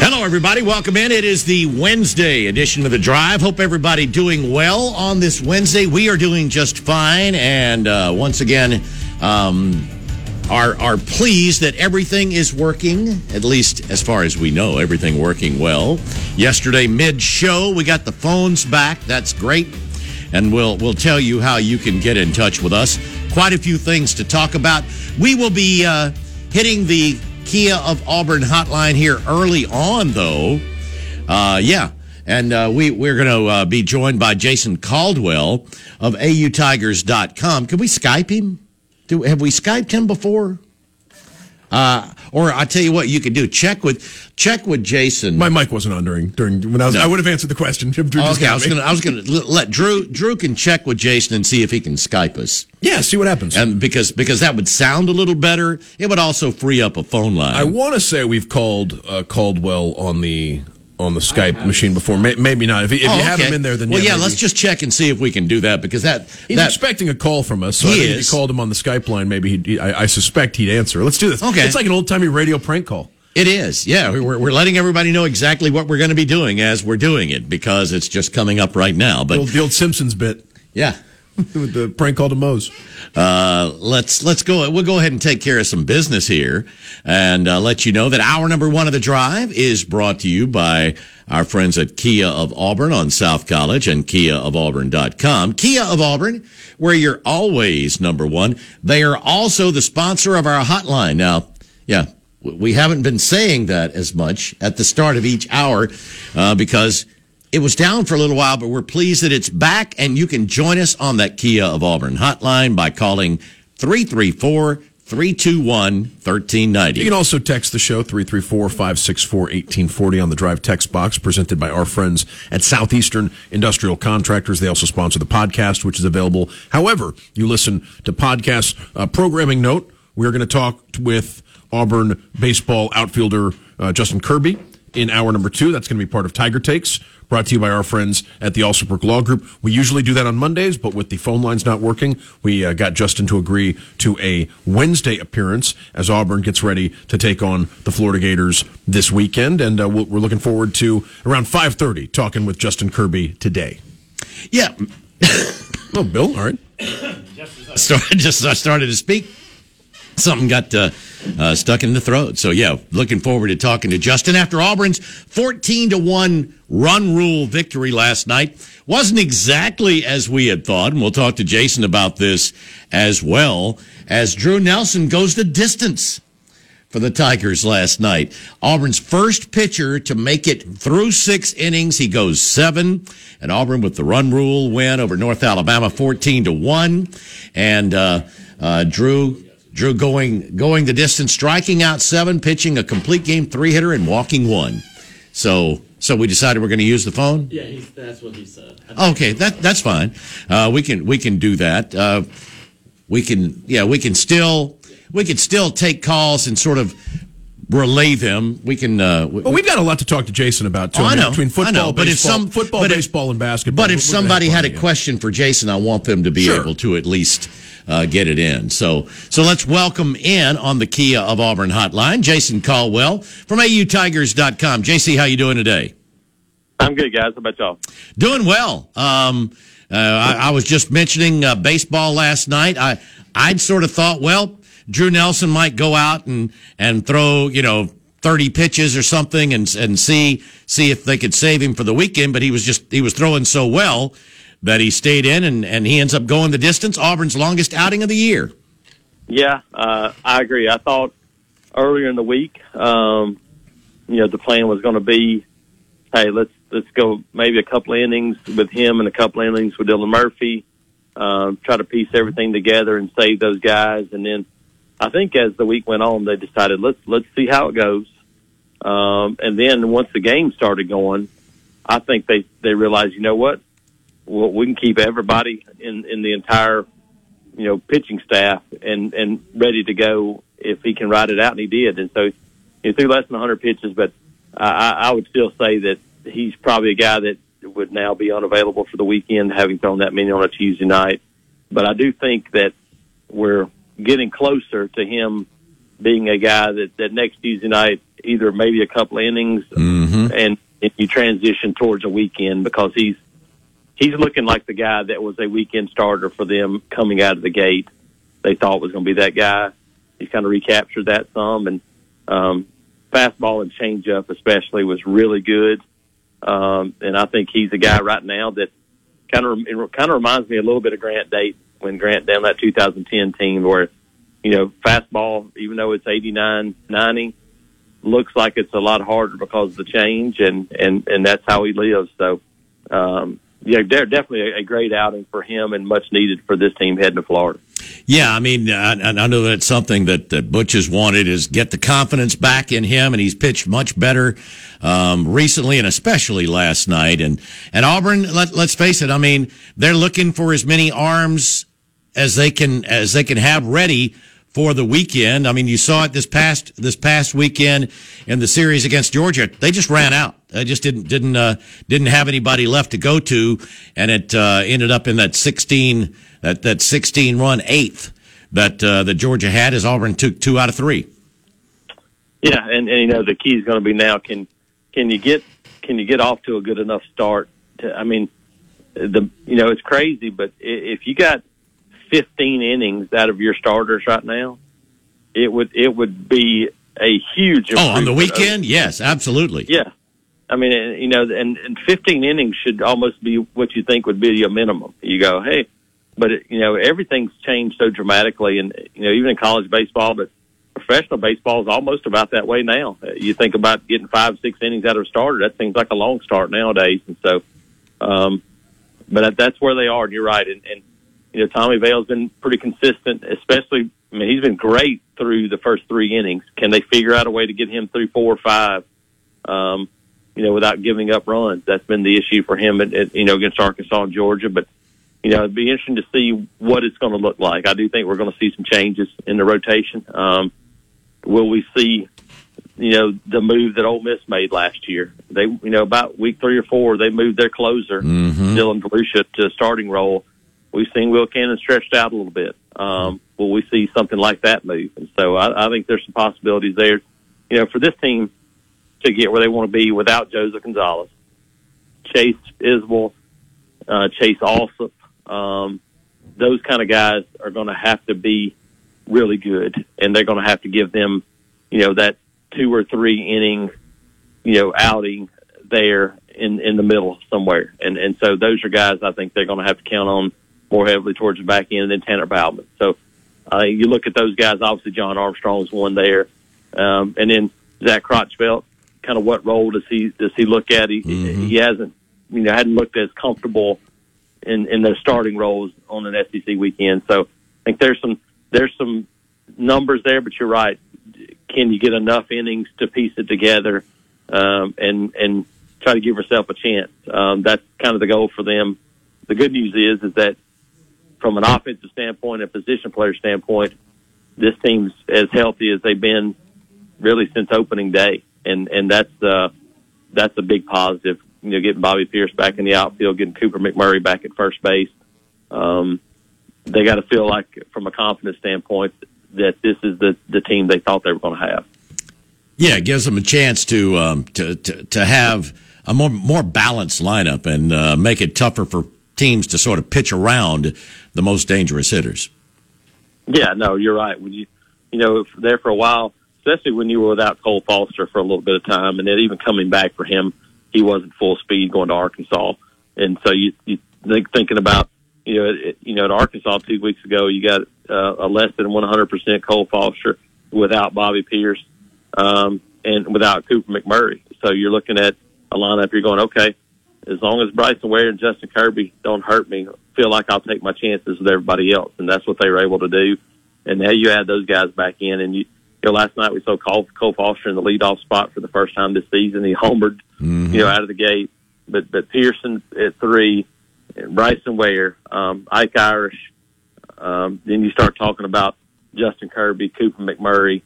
Hello, everybody. Welcome in. It is the Wednesday edition of the Drive. Hope everybody doing well on this Wednesday. We are doing just fine, and uh, once again, um, are are pleased that everything is working. At least as far as we know, everything working well. Yesterday, mid show, we got the phones back. That's great, and we'll we'll tell you how you can get in touch with us. Quite a few things to talk about. We will be uh, hitting the Kia of Auburn hotline here early on, though. Uh, yeah. And uh, we, we're going to uh, be joined by Jason Caldwell of AUTigers.com. Can we Skype him? Do, have we Skyped him before? Uh, or I tell you what, you could do check with check with Jason. My mic wasn't on during during when I was. No. I would have answered the question. okay, I was me. gonna I was gonna let Drew Drew can check with Jason and see if he can Skype us, Yeah, see what happens. and because because that would sound a little better. It would also free up a phone line. I want to say we've called uh, Caldwell on the on the Skype machine before. May, maybe not. If, if Oh, you have okay. him in there, then well, yeah. maybe. Let's just check and see if we can do that because that He's that expecting a call from us. So He I think if is. you called him on the Skype line, maybe he'd, he, I, I suspect he'd answer. Let's do this. Okay. It's like an old timey radio prank call. It is, yeah. We're, we're letting everybody know exactly what we're going to be doing as we're doing it because it's just coming up right now. The old, But the old Simpsons bit yeah, with the prank call to Moe's. uh, let's let's go. We'll go ahead and take care of some business here and uh, let you know that hour number one of the drive is brought to you by our friends at Kia of Auburn on South College and KiaofAuburn.com. Kia of Auburn, where you're always number one. They are also the sponsor of our hotline. Now, yeah, we haven't been saying that as much at the start of each hour uh, because it was down for a little while, but we're pleased that it's back and you can join us on that Kia of Auburn hotline by calling 334 321 1390. You can also text the show 334-564-1840 on the drive text box presented by our friends at Southeastern Industrial Contractors. They also sponsor the podcast, which is available. However, you listen to podcasts. Uh, programming note, we're going to talk with Auburn baseball outfielder uh, Justin Kirby in hour number two. That's going to be part of Tiger Takes, brought to you by our friends at the Allsbrook Law Group. We usually do that on Mondays, but with the phone lines not working, we uh, got Justin to agree to a Wednesday appearance as Auburn gets ready to take on the Florida Gators this weekend, and uh, we're looking forward to around 5:30 talking with Justin Kirby today. Yeah, Oh, Bill, all right. started, just I started to speak. Something got uh, uh, stuck in the throat. So yeah, looking forward to talking to Justin after Auburn's fourteen to one run rule victory last night. Wasn't exactly as we had thought, and we'll talk to Jason about this as well. As Drew Nelson goes the distance for the Tigers last night. Auburn's first pitcher to make it through six innings. He goes seven, and Auburn with the run rule win over North Alabama, fourteen to one, and uh, uh, Drew. Drew going going the distance, striking out seven, pitching a complete game three hitter, and walking one. So so we decided we're going to use the phone. Yeah, he's, that's what he said. Okay, that that's fine. Uh, we can we can do that. Uh, we can yeah we can still we can still take calls and sort of relay them. We can. Uh, we- Well, we've got a lot to talk to Jason about too. Oh, I know, between football, I know, but if baseball, some football, but if- baseball, and basketball. But if somebody had a question for Jason, I want them to be Sure. able to at least uh, get it in. So, so let's welcome in on the Kia of Auburn hotline, Jason Caldwell from AUTigers.com. JC, how you doing today? I'm good, guys. How about y'all? Doing well. Um, uh, I, I was just mentioning uh, baseball last night. I I'd sort of thought, well, Drew Nelson might go out and and throw, you know, thirty pitches or something, and and see see if they could save him for the weekend. But he was just he was throwing so well that he stayed in, and and he ends up going the distance. Auburn's longest outing of the year. Yeah, uh, I agree. I thought earlier in the week, um, you know, the plan was going to be, hey, let's let's go maybe a couple innings with him and a couple innings with Dylan Murphy, um, try to piece everything together and save those guys. And then I think as the week went on, they decided let's let's see how it goes. Um, and then once the game started going, I think they they realized, you know what, well, we can keep everybody in in the entire you know pitching staff and and ready to go if he can ride it out, and he did. And so he threw less than 100 pitches, but I, I would still say that he's probably a guy that would now be unavailable for the weekend, having thrown that many on a Tuesday night. But I do think that we're getting closer to him being a guy that, that next Tuesday night, either maybe a couple innings Mm-hmm. and if you transition towards a weekend because he's he's looking like the guy that was a weekend starter for them coming out of the gate. They thought was going to be that guy. He's kind of recaptured that some, and um, fastball and changeup especially was really good. Um, and I think he's a guy right now that kind of it kind of reminds me a little bit of Grant Date when Grant down that 2010 team where you know fastball even though it's 89 90 looks like it's a lot harder because of the change and and and that's how he lives so um yeah definitely a, a great outing for him and much needed for this team heading to Florida Yeah, I mean, I, I know that's something that, that Butch has wanted is get the confidence back in him, and he's pitched much better um, recently, and especially last night. And and Auburn, let, let's face it, I mean, they're looking for as many arms as they can as they can have ready for the weekend. I mean, you saw it this past this past weekend in the series against Georgia. They just ran out. They just didn't didn't uh, didn't have anybody left to go to, and it uh, ended up in that sixteen that that sixteen run eighth that uh, that Georgia had as Auburn took two out of three. Yeah, and, and you know the key is going to be now can can you get can you get off to a good enough start? To, I mean, the you know it's crazy, but if you got 15 innings out of your starters right now, it would it would be a huge. Oh, on the over- weekend, yes, absolutely. yeah. I mean, you know, and, and 15 innings should almost be what you think would be a minimum. You go, hey, but it, you know, everything's changed so dramatically, and you know, even in college baseball, but professional baseball is almost about that way now. Uh, You think about getting five, six innings out of a starter, that seems like a long start nowadays, and so, um, but that's where they are. And you're right, and, and you know, Tommy Vail's been pretty consistent, especially. I mean, he's been great through the first three innings. Can they figure out a way to get him through four or five? Um, you know, without giving up runs. That's been the issue for him, at, at, you know, against Arkansas and Georgia. But you know, it'd be interesting to see what it's going to look like. I do think we're going to see some changes in the rotation. Um, will we see, you know, the move that Ole Miss made last year? They, you know, about week three or four, they moved their closer, Dylan DeLucia, to a starting role. We've seen Will Cannon stretched out a little bit. Um, will we see something like that move? And so I, I think there's some possibilities there. You know, for this team to get where they want to be without Joseph Gonzalez, Chase Isbell, uh, Chase Allsup, um, those kind of guys are going to have to be really good, and they're going to have to give them, you know, that two or three inning, you know, outing there in in the middle somewhere. And and so those are guys I think they're going to have to count on more heavily towards the back end than Tanner Bauman. So uh, you look at those guys. Obviously, John Armstrong's one there, um, and then Zach Crotchfelt. Kind of what role does he does he look at? He he hasn't you know hadn't looked as comfortable in in their starting roles on an SEC weekend. So I think there's some there's some numbers there, but you're right. Can you get enough innings to piece it together um, and and try to give yourself a chance? Um, that's kind of the goal for them. The good news is is that from an offensive standpoint and position player standpoint, this team's as healthy as they've been really since opening day, and and that's uh, that's a big positive. You know, getting Bobby Peirce back in the outfield, getting Cooper McMurray back at first base. Um, they got to feel like, from a confidence standpoint, that this is the the team they thought they were going to have. Yeah, it gives them a chance to um, to, to to have a more more balanced lineup and uh, make it tougher for teams to sort of pitch around the most dangerous hitters. Yeah, no, you're right. When you you know if there for a while, especially when you were without Cole Foster for a little bit of time, and then even coming back for him, he wasn't full speed going to Arkansas, and so you you think thinking about you know it, you know at Arkansas two weeks ago, you got uh, a less than 100 percent Cole Foster without Bobby Peirce, um, and without Cooper McMurray. So you're looking at a lineup. You're going okay. As long as Bryson Ware and Justin Kirby don't hurt me, feel like I'll take my chances with everybody else, and that's what they were able to do. And now you add those guys back in, and you you know, last night we saw Cole, Cole Foster in the leadoff spot for the first time this season. He homered, mm-hmm. you know, out of the gate. But but Pearson at three, Bryson Ware, um, Ike Irish. Um, then you start talking about Justin Kirby, Cooper McMurray,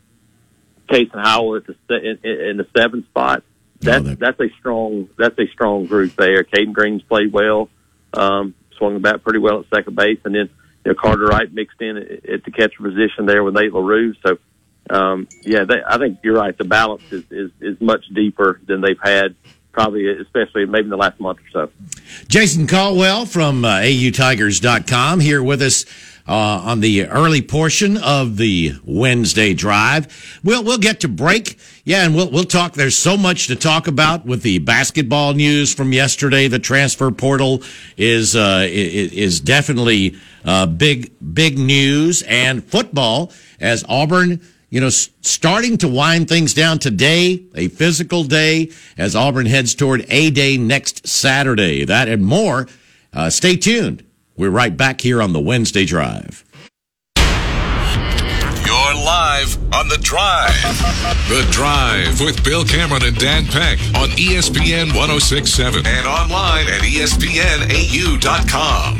Kason Howell at the in, in the seventh spot. That's that. that's a strong that's a strong group there. Caden Green's played well, um, swung the bat pretty well at second base, and then you know, Carter Wright mixed in at, at the catcher position there with Nate LaRue. So um, yeah, they, I think you're right. The balance is, is is much deeper than they've had probably especially maybe in the last month or so. Jason Caldwell from uh, AUTigers.com here with us uh, on the early portion of the Wednesday drive. We'll we'll get to break, yeah, and we'll we'll talk. There's so much to talk about with the basketball news from yesterday. The transfer portal is uh, is definitely uh, big big news, and football as Auburn you know, starting to wind things down today, a physical day as Auburn heads toward A Day next Saturday. That and more. Uh, stay tuned. We're right back here on the Wednesday Drive. You're live on The Drive. The Drive with Bill Cameron and Dan Peck on ESPN 1067 and online at ESPNAU.com.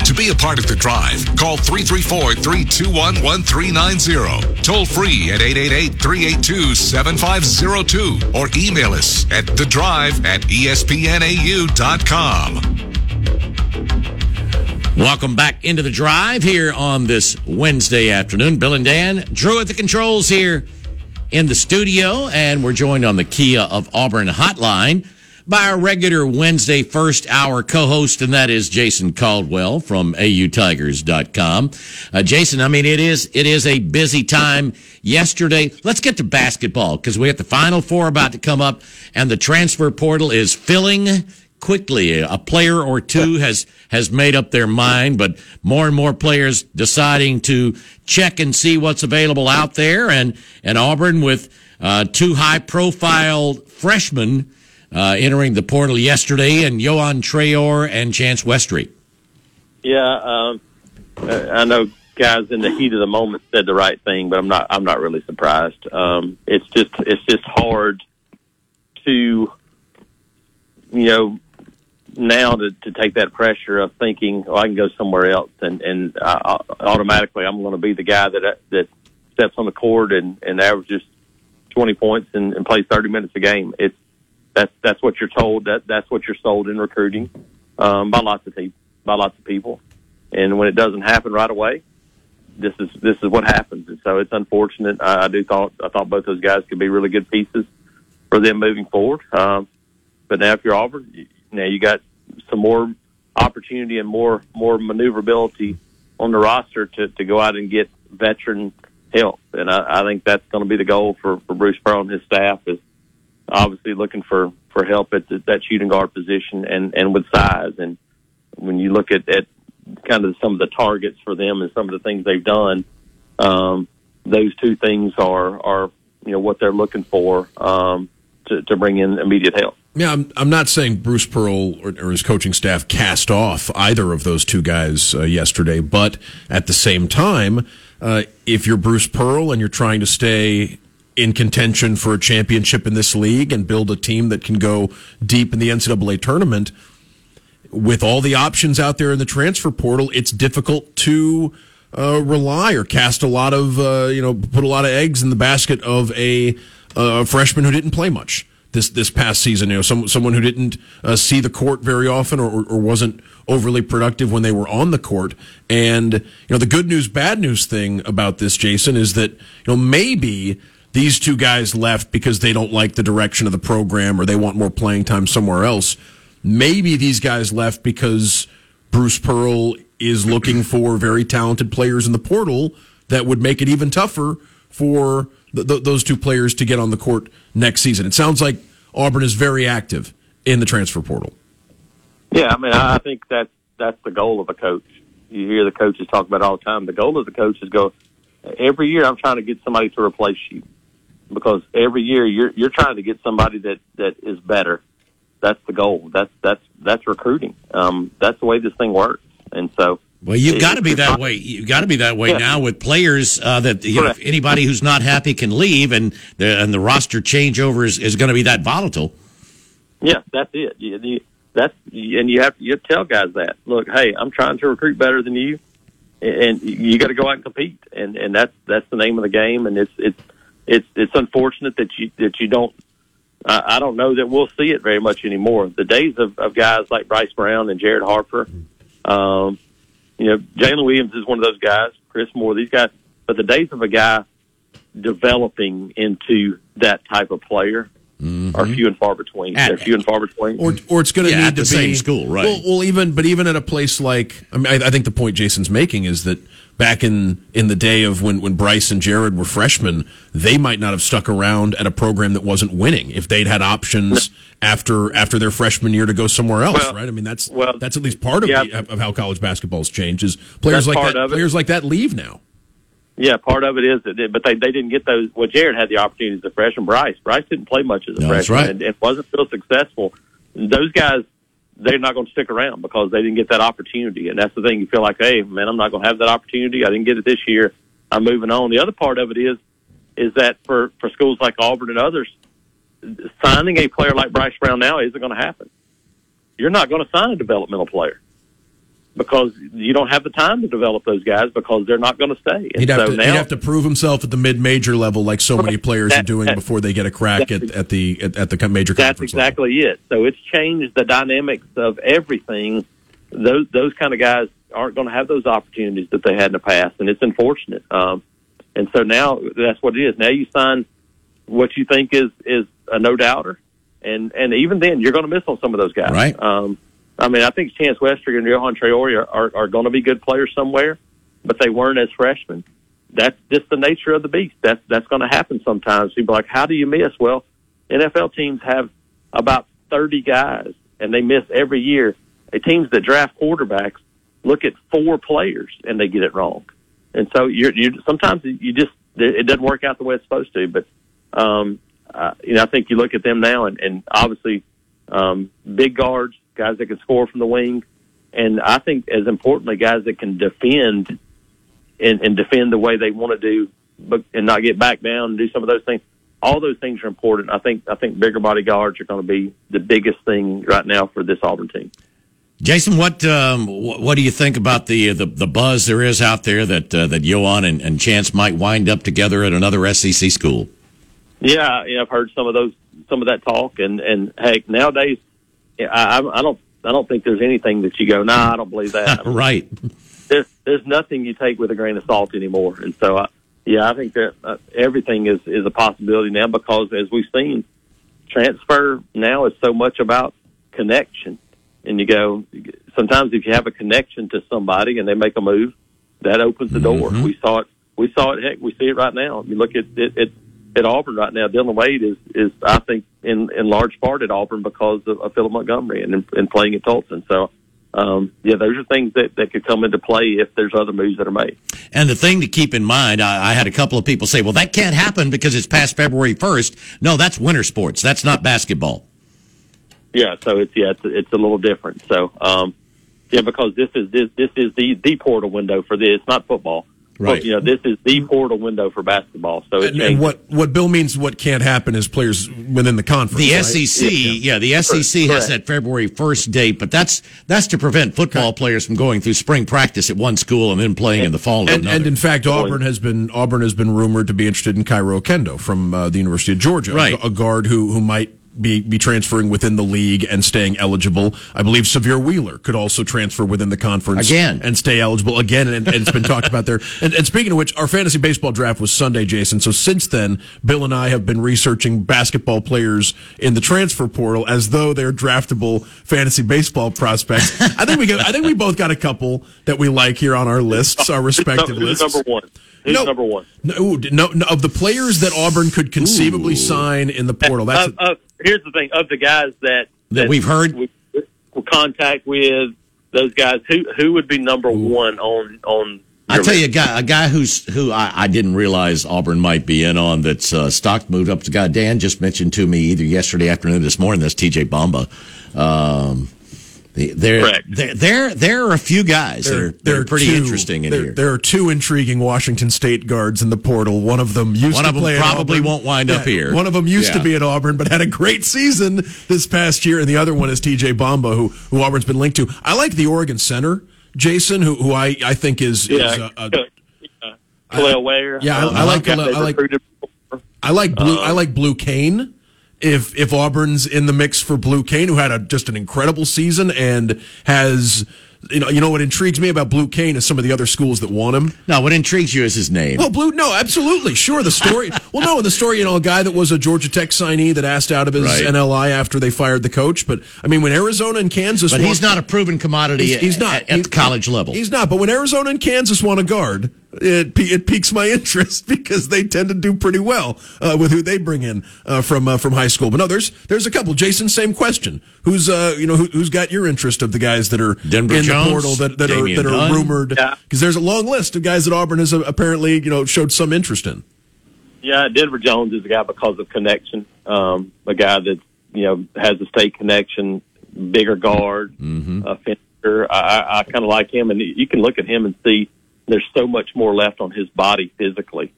To be a part of The Drive, call 334 321 1390. Toll free at 888 382 7502 or email us at The Drive at ESPNAU.com. Welcome back into the drive here on this Wednesday afternoon. Bill and Dan, Drew at the controls here in the studio, and we're joined on the Kia of Auburn hotline by our regular Wednesday first hour co-host, and that is Jason Caldwell from AUTigers.com. Uh, Jason, I mean, it is, it is a busy time yesterday. Let's get to basketball because we have the final four about to come up and the transfer portal is filling quickly. A player or two has has made up their mind, but more and more players deciding to check and see what's available out there. And and Auburn with uh, two high profile freshmen uh, entering the portal yesterday, and Yohan Traore and Chance Westry. Yeah, um, I know guys in the heat of the moment said the right thing, but I'm not. I'm not really surprised. Um, it's just it's just hard to you know now to, to take that pressure of thinking, oh, I can go somewhere else, and and uh, automatically I'm going to be the guy that that steps on the court and and averages 20 points and, and plays 30 minutes a game. It's that's that's what you're told. That that's what you're sold in recruiting um, by lots of people. By lots of people, and when it doesn't happen right away, this is this is what happens. And so it's unfortunate. I, I do thought I thought both those guys could be really good pieces for them moving forward. Um, but now if you're Auburn, now you got some more opportunity and more more maneuverability on the roster to, to go out and get veteran help. And I, I think that's going to be the goal for, for Bruce Pearl and his staff is obviously looking for, for help at the, that shooting guard position and, and with size. And when you look at, at kind of some of the targets for them and some of the things they've done, um, those two things are, are, you know, what they're looking for, um, to, to bring in immediate help. Yeah, I'm, I'm not saying Bruce Pearl or, or, his coaching staff cast off either of those two guys uh, yesterday, but at the same time, uh, if you're Bruce Pearl and you're trying to stay in contention for a championship in this league and build a team that can go deep in the NCAA tournament, with all the options out there in the transfer portal, it's difficult to uh, rely or cast a lot of, uh, you know, put a lot of eggs in the basket of a, a freshman who didn't play much this this past season. You know, some, someone who didn't uh, see the court very often or, or wasn't overly productive when they were on the court. And you know, the good news, bad news thing about this, Jason, is that you know maybe these two guys left because they don't like the direction of the program or they want more playing time somewhere else. Maybe these guys left because Bruce Pearl is looking for very talented players in the portal that would make it even tougher for th- th- those two players to get on the court next season. It sounds like Auburn is very active in the transfer portal. Yeah, I mean, I think that's that's the goal of a coach. You hear the coaches talk about all the time. The goal of the coach is go every year. I'm trying to get somebody to replace you because every year you're you're trying to get somebody that that is better. That's the goal. That's that's that's recruiting. Um, that's the way this thing works. And so Well, you've got to be that way. You've got to be that way Yeah. now with players uh, that you know, if anybody who's not happy can leave, and the and the roster changeover is, is going to be that volatile. Yeah, that's it. You, you, that's and you have to you tell guys that. Look, hey, I'm trying to recruit better than you, and you got to go out and compete. And and that's that's the name of the game. And it's it's it's it's unfortunate that you that you don't. I, I don't know that we'll see it very much anymore. The days of, of guys like Bryce Brown and Jared Harper, um, you know, Jalen Williams is one of those guys. Chris Moore, these guys. But the days of a guy developing into that type of player mm-hmm. are few and far between. At- They're few and far between. or or it's going to Yeah, need at to the be same school, right. Well, well, even but even at a place like I mean, I, I think the point Jason's making is that back in in the day of when when Bryce and Jared were freshmen, they might not have stuck around at a program that wasn't winning if they'd had options after after their freshman year to go somewhere else, Well, right? I mean, that's well, that's at least part of yeah. the, of how college basketball's changed. Is players like that players like that leave now. Yeah, part of it is that, they- but they they didn't get those. Well, Jared had the opportunity as a freshman. Bryce Bryce didn't play much as a No, that's freshman right. and, and wasn't real successful. Those guys, they're not going to stick around because they didn't get that opportunity. And that's the thing. You feel like, hey, man, I'm not going to have that opportunity. I didn't get it this year. I'm moving on. The other part of it is is that for for schools like Auburn and others, signing a player like Bryce Brown now isn't going to happen. You're not going to sign a developmental player because you don't have the time to develop those guys because they're not going to stay. And He'd have, so to, now, he'd have to prove himself at the mid major level, like so many players are doing that- before they get a crack at, at the at, at the major That's conference level. exactly it. So it's changed the dynamics of everything. Those those kind of guys aren't going to have those opportunities that they had in the past, and it's unfortunate. Um, and so now that's what it is. Now you sign what you think is is a no doubter, and and even then you're going to miss on some of those guys. Right. Um, I mean, I think Chance Westry and Yohan Traore are, are, are going to be good players somewhere, but they weren't as freshmen. That's just the nature of the beast. That's that's going to happen sometimes. People are like, how do you miss? Well, NFL teams have about 30 guys, and they miss every year. The teams that draft quarterbacks look at four players and they get it wrong. And so you're, you sometimes you just it doesn't work out the way it's supposed to. But um, uh, you know, I think you look at them now, and, and obviously um, big guards, guys that can score from the wing, and I think as importantly, guys that can defend and, and defend the way they want to do, but and not get back down and do some of those things. All those things are important. I think I think bigger body guards are going to be the biggest thing right now for this Auburn team. Jason, what um, what do you think about the the, the buzz there is out there that uh, that Yohan and, and Chance might wind up together at another SEC school? Yeah, yeah, I've heard some of those, some of that talk, and and heck, nowadays, I, I I don't I don't think there's anything that you go, nah, I don't believe that. right. there's there's nothing you take with a grain of salt anymore, and so I, yeah, I think that uh, everything is is a possibility now because as we've seen, transfer now is so much about connection, and you go sometimes if you have a connection to somebody and they make a move, that opens the door. We saw it. We saw it. Heck, we see it right now. You look at it. it at Auburn right now, Dylan Wade is, is I think in, in large part at Auburn because of, of Philip Montgomery and, and playing at Tulsa. So, um, yeah, those are things that, that could come into play if there's other moves that are made. And the thing to keep in mind, I, I had a couple of people say, "Well, that can't happen because it's past February 1st. No, that's winter sports. That's not basketball. Yeah, so it's yeah, it's, it's a little different. So, um, yeah, because this is this this is the the portal window for this, not football. Right. But, you know, this is the portal window for basketball. So it And, and what what Bill means what can't happen is players within the conference. The right? SEC, yeah, the SEC has that February 1st date, but that's that's to prevent football players from going through spring practice at one school and then playing in the fall And, and in fact, Auburn has been Auburn has been rumored to be interested in Kario Oquendo from uh, the University of Georgia, Right. a, a guard who who might be be transferring within the league and staying eligible. I believe Sahvir Wheeler could also transfer within the conference Again. and stay eligible again. And, and it's been talked about there. And, and speaking of which, our fantasy baseball draft was Sunday, Jason. So since then, Bill and I have been researching basketball players in the transfer portal as though they're draftable fantasy baseball prospects. I think we got, I think we both got a couple that we like here on our lists, our respective Who's lists. number one? Who's No. number one? No, no, no, of the players that Auburn could conceivably sign in the portal. That's Of- of- here's the thing: of the guys that That we've heard? we, we contact with those guys, who who would be number one on on? I tell you, a guy, a guy who's who I, I didn't realize Auburn might be in on. That's uh, stock moved up. The guy Dan just mentioned to me either yesterday afternoon, or this morning. That's T.J. Bamba. Um, There, there, there, there are a few guys that are, that are pretty two- interesting in there, here. There are two intriguing Washington State guards in the portal. One of them used One to of them play at probably Auburn. won't wind up here. One of them used to be at Auburn, but had a great season this past year, and the other one is T.J. Bamba, who who Auburn's been linked to. I like the Oregon center, Jason, who who I I think is, is Yeah, a, a, uh, Kel'el Ware. yeah, I- I like guy Khalil- they I like- I like blue. Uh, I like Blue Cain. If if Auburn's in the mix for Blue Cain, who had a, just an incredible season and has you know you know what intrigues me about Blue Cain is some of the other schools that want him. no, what intrigues you is his name. Well, Blue, no, absolutely, sure. The story, well, no, the story, you know, a guy that was a Georgia Tech signee that asked out of his Right. NLI after they fired the coach. But I mean, when Arizona and Kansas, but want- he's not a proven commodity He's, he's not at, at He- the college level. He's not. But when Arizona and Kansas want a guard, it it piques my interest because they tend to do pretty well uh, with who they bring in uh, from uh, from high school. But no, there's there's a couple. Jason, same question. Who's uh you know who, who's got your interest of the guys that are Denver in Jones, the portal that, that are Damian that are Dunn. rumored Yeah. because there's a long list of guys that Auburn has uh, apparently you know showed some interest in. Yeah, Denver Jones is a guy because of connection. Um, a guy that you know has a state connection, bigger guard, Mm-hmm. a finisher. I, I, I kind of like him, and you can look at him and see there's so much more left on his body physically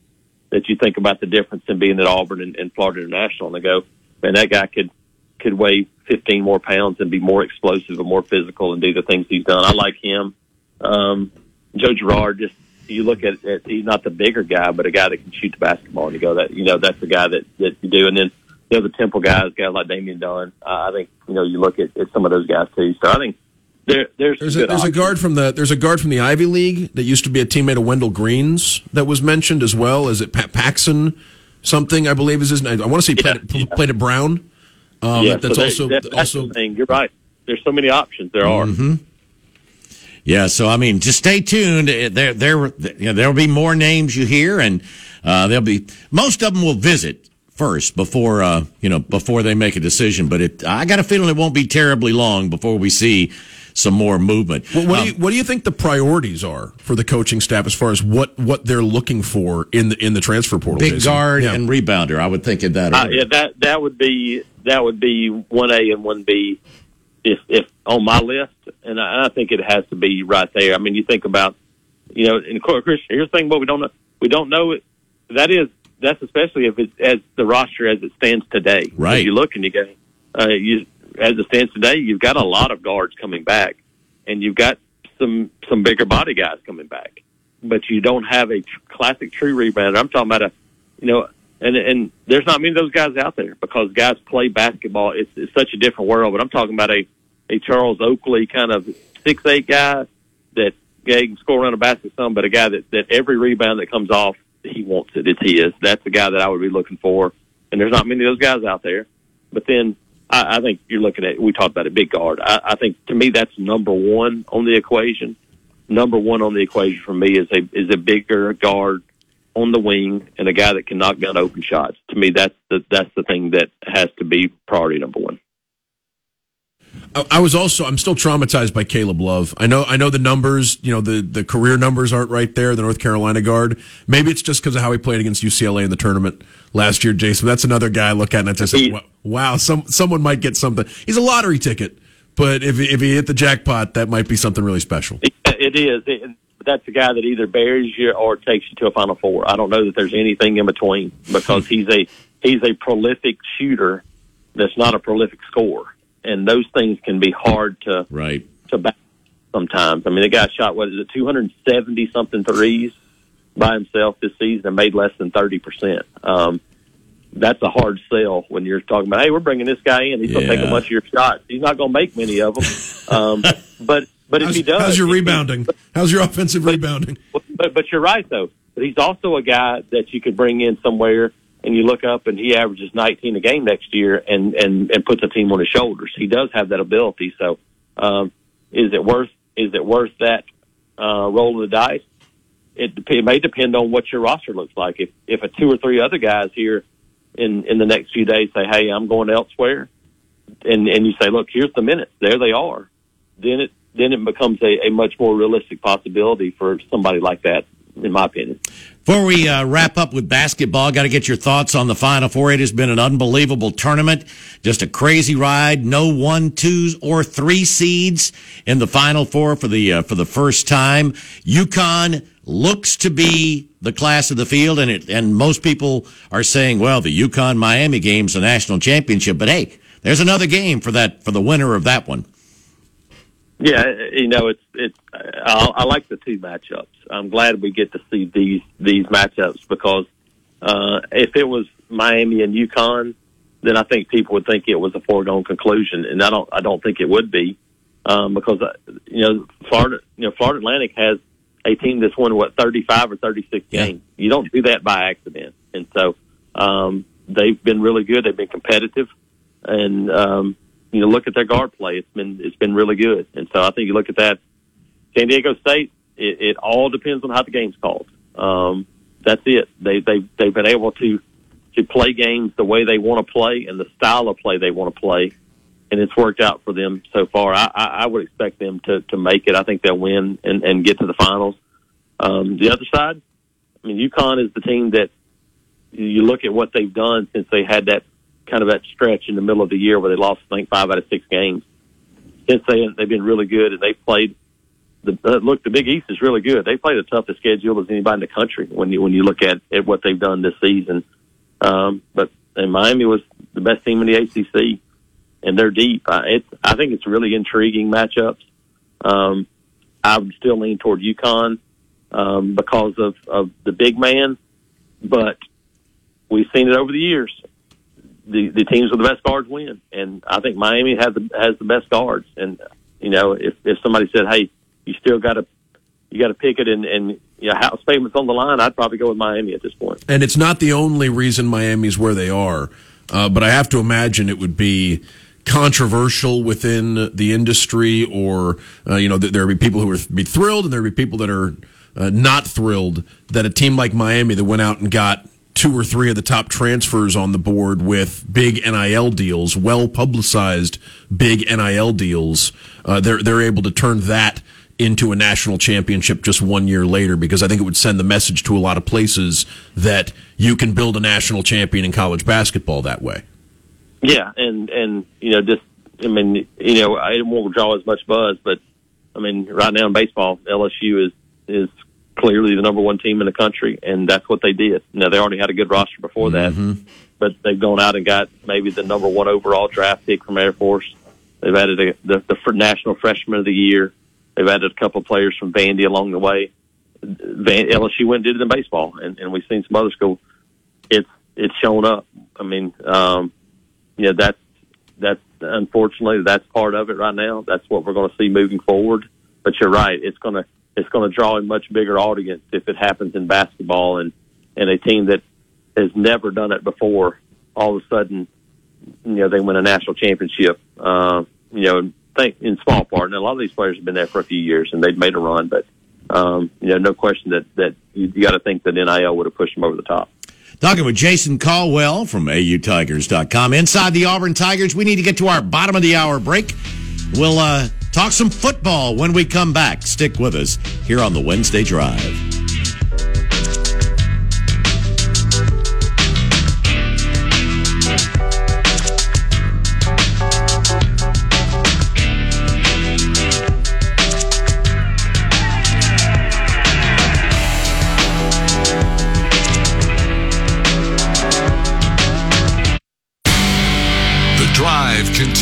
that you think about the difference in being at Auburn and, and Florida International, and they go, man, that guy could could weigh 15 more pounds and be more explosive and more physical and do the things he's done. I like him. Um, Joe Girard, just you look at, at he's not the bigger guy, but a guy that can shoot the basketball, and you go that you know that's the guy that that you do. And then you know the Temple guys, guys like Damian Dunn. Uh, I think you know you look at, at some of those guys too. So I think there there's There's a, good there's a guard from the there's a guard from the Ivy League that used to be a teammate of Wendell Green's that was mentioned as well. Is it Pat Paxson? Something I believe is his name. I want to say he played, Yeah. at, played at Brown. Um, yeah, that's so they- also that- that's also the thing. You're right. There's so many options. There are. Yeah, so I mean, just stay tuned. Uh, There, there, you know, there'll be more names you hear, and uh, there'll be most of them will visit first before uh, you know before they make a decision. But it, I got a feeling it won't be terribly long before we see some more movement. What, what, Um, do you, what do you think the priorities are for the coaching staff as far as what, what they're looking for in the in the transfer portal? big Jason? guard Yeah. and rebounder. I would think of that. Uh, yeah, that that would be that would be one A and one B, if if on my list, and I, I think it has to be right there. I mean, you think about, you know, and of course, Chris, here's the thing: what we don't know, we don't know it. That is that's especially if it's as the roster as it stands today. Right. If you look and you go, uh, you as it stands today, you've got a lot of guards coming back, and you've got some some bigger body guys coming back, but you don't have a tr- classic true rebounder. I'm talking about a, you know, and and there's not many of those guys out there because guys play basketball. It's, it's such a different world. But I'm talking about a a Charles Oakley kind of six eight guy that yeah, can score around a basket some, but a guy that that every rebound that comes off, he wants it. It's his. That's the guy that I would be looking for. And there's not many of those guys out there. But then I, I think you're looking at. We talked about a big guard. I, I think to me that's number one on the equation. Number one on the equation for me is a is a bigger guard on the wing and a guy that can knock down open shots. To me, that's the that's the thing that has to be priority number one. I, was also I'm still traumatized by Caleb Love. I know I know the numbers, you know the the career numbers aren't right there. The North Carolina guard. Maybe it's just because of how he played against UCLA in the tournament last year, Jason. That's another guy I look at and I just say, wow, some someone might get something. He's a lottery ticket, but if if he hit the jackpot, that might be something really special. It, it is. It, that's a guy that either buries you or takes you to a Final Four. I don't know that there's anything in between because he's a he's a prolific shooter that's not a prolific scorer, and those things can be hard to right. to back sometimes. I mean, the guy shot what is it, 270 something threes by himself this season and made less than 30 percent. Um, that's a hard sell when you're talking about, hey, we're bringing this guy in. He's going to take a bunch of your shots. He's not going to make many of them, um, but but if he does, how's your rebounding? How's your offensive rebounding? but but you're right though. But he's also a guy that you could bring in somewhere, and you look up and he averages 19 a game next year, and and and puts a team on his shoulders. He does have that ability. So, um, is it worth is it worth that uh, roll of the dice? It, it may depend on what your roster looks like. If if a two or three other guys here in in the next few days say, "Hey, I'm going elsewhere," and and you say, "Look, here's the minutes. There they are," then it then it becomes a, a much more realistic possibility for somebody like that in my opinion. Before we uh, wrap up with basketball, got to get your thoughts on the Final Four. It has been an unbelievable tournament, just a crazy ride. No one, twos, or three seeds in the Final Four for the uh, for the first time. UConn looks to be the class of the field, and it and most people are saying, well, the UConn Miami game's a national championship. But hey, there's another game for that for the winner of that one. Yeah, you know, it's it's. I, I like the two matchups. I'm glad we get to see these these matchups because uh, if it was Miami and UConn, then I think people would think it was a foregone conclusion, and I don't. I don't think it would be um, because uh, you know Florida. You know, Florida Atlantic has a team that's won what 35 or 36 Yeah. games. You don't do that by accident, and so um, they've been really good. They've been competitive, and um, you know, look at their guard play. It's been it's been really good, and so I think you look at that. San Diego State. It, it all depends on how the game's called. Um, that's it. They they they've been able to to play games the way they want to play and the style of play they want to play, and it's worked out for them so far. I, I, I would expect them to to make it. I think they'll win and, and get to the finals. Um, the other side, I mean, UConn is the team that you look at what they've done since they had that kind of that stretch in the middle of the year where they lost, I think, five out of six games. Since they they've been really good and they've played. The, uh, look, the Big East is really good. They play the toughest schedule as anybody in the country when you when you look at, at what they've done this season. Um, but and Miami was the best team in the ACC, and they're deep. I, it's I think it's really intriguing matchups. Um, I would still lean toward UConn um, because of of the big man, but we've seen it over the years. The the teams with the best guards win, and I think Miami has the has the best guards. And you know, if if somebody said, "Hey, you still got to you got to pick it," and and you know, house payments on the line, I'd probably go with Miami at this point. And it's not the only reason Miami's where they are, uh, but I have to imagine it would be controversial within the industry, or uh, you know, th- there would be people who would be thrilled, and there would be people that are uh, not thrilled that a team like Miami that went out and got two or three of the top transfers on the board with big NIL deals, well publicized big NIL deals, uh, they're they're able to turn that into a national championship just one year later because I think it would send the message to a lot of places that you can build a national champion in college basketball that way. Yeah, and and you know, just I mean, you know, I won't draw as much buzz, but I mean, right now in baseball, LSU is is clearly the number one team in the country, and that's what they did. Now they already had a good roster before that, but they've gone out and got maybe the number one overall draft pick from Air Force. They've added a, the the national freshman of the year. They've added a couple of players from Vandy along the way. Van, LSU went and did it in baseball, and, and we've seen some others go. It's it's shown up. I mean, um, you know that's that's unfortunately that's part of it right now. That's what we're going to see moving forward. But you're right; it's going to it's going to draw a much bigger audience if it happens in basketball and and a team that has never done it before. All of a sudden, you know, they win a national championship. Uh, you know, think in small part. And a lot of these players have been there for a few years and they've made a run, but um, you know, no question that that you, you got to think that NIL would have pushed them over the top. Talking with Jason Caldwell from AUTigers.com. Inside the Auburn Tigers, we need to get to our bottom of the hour break. We'll uh, talk some football when we come back. Stick with us here on the Wednesday Drive.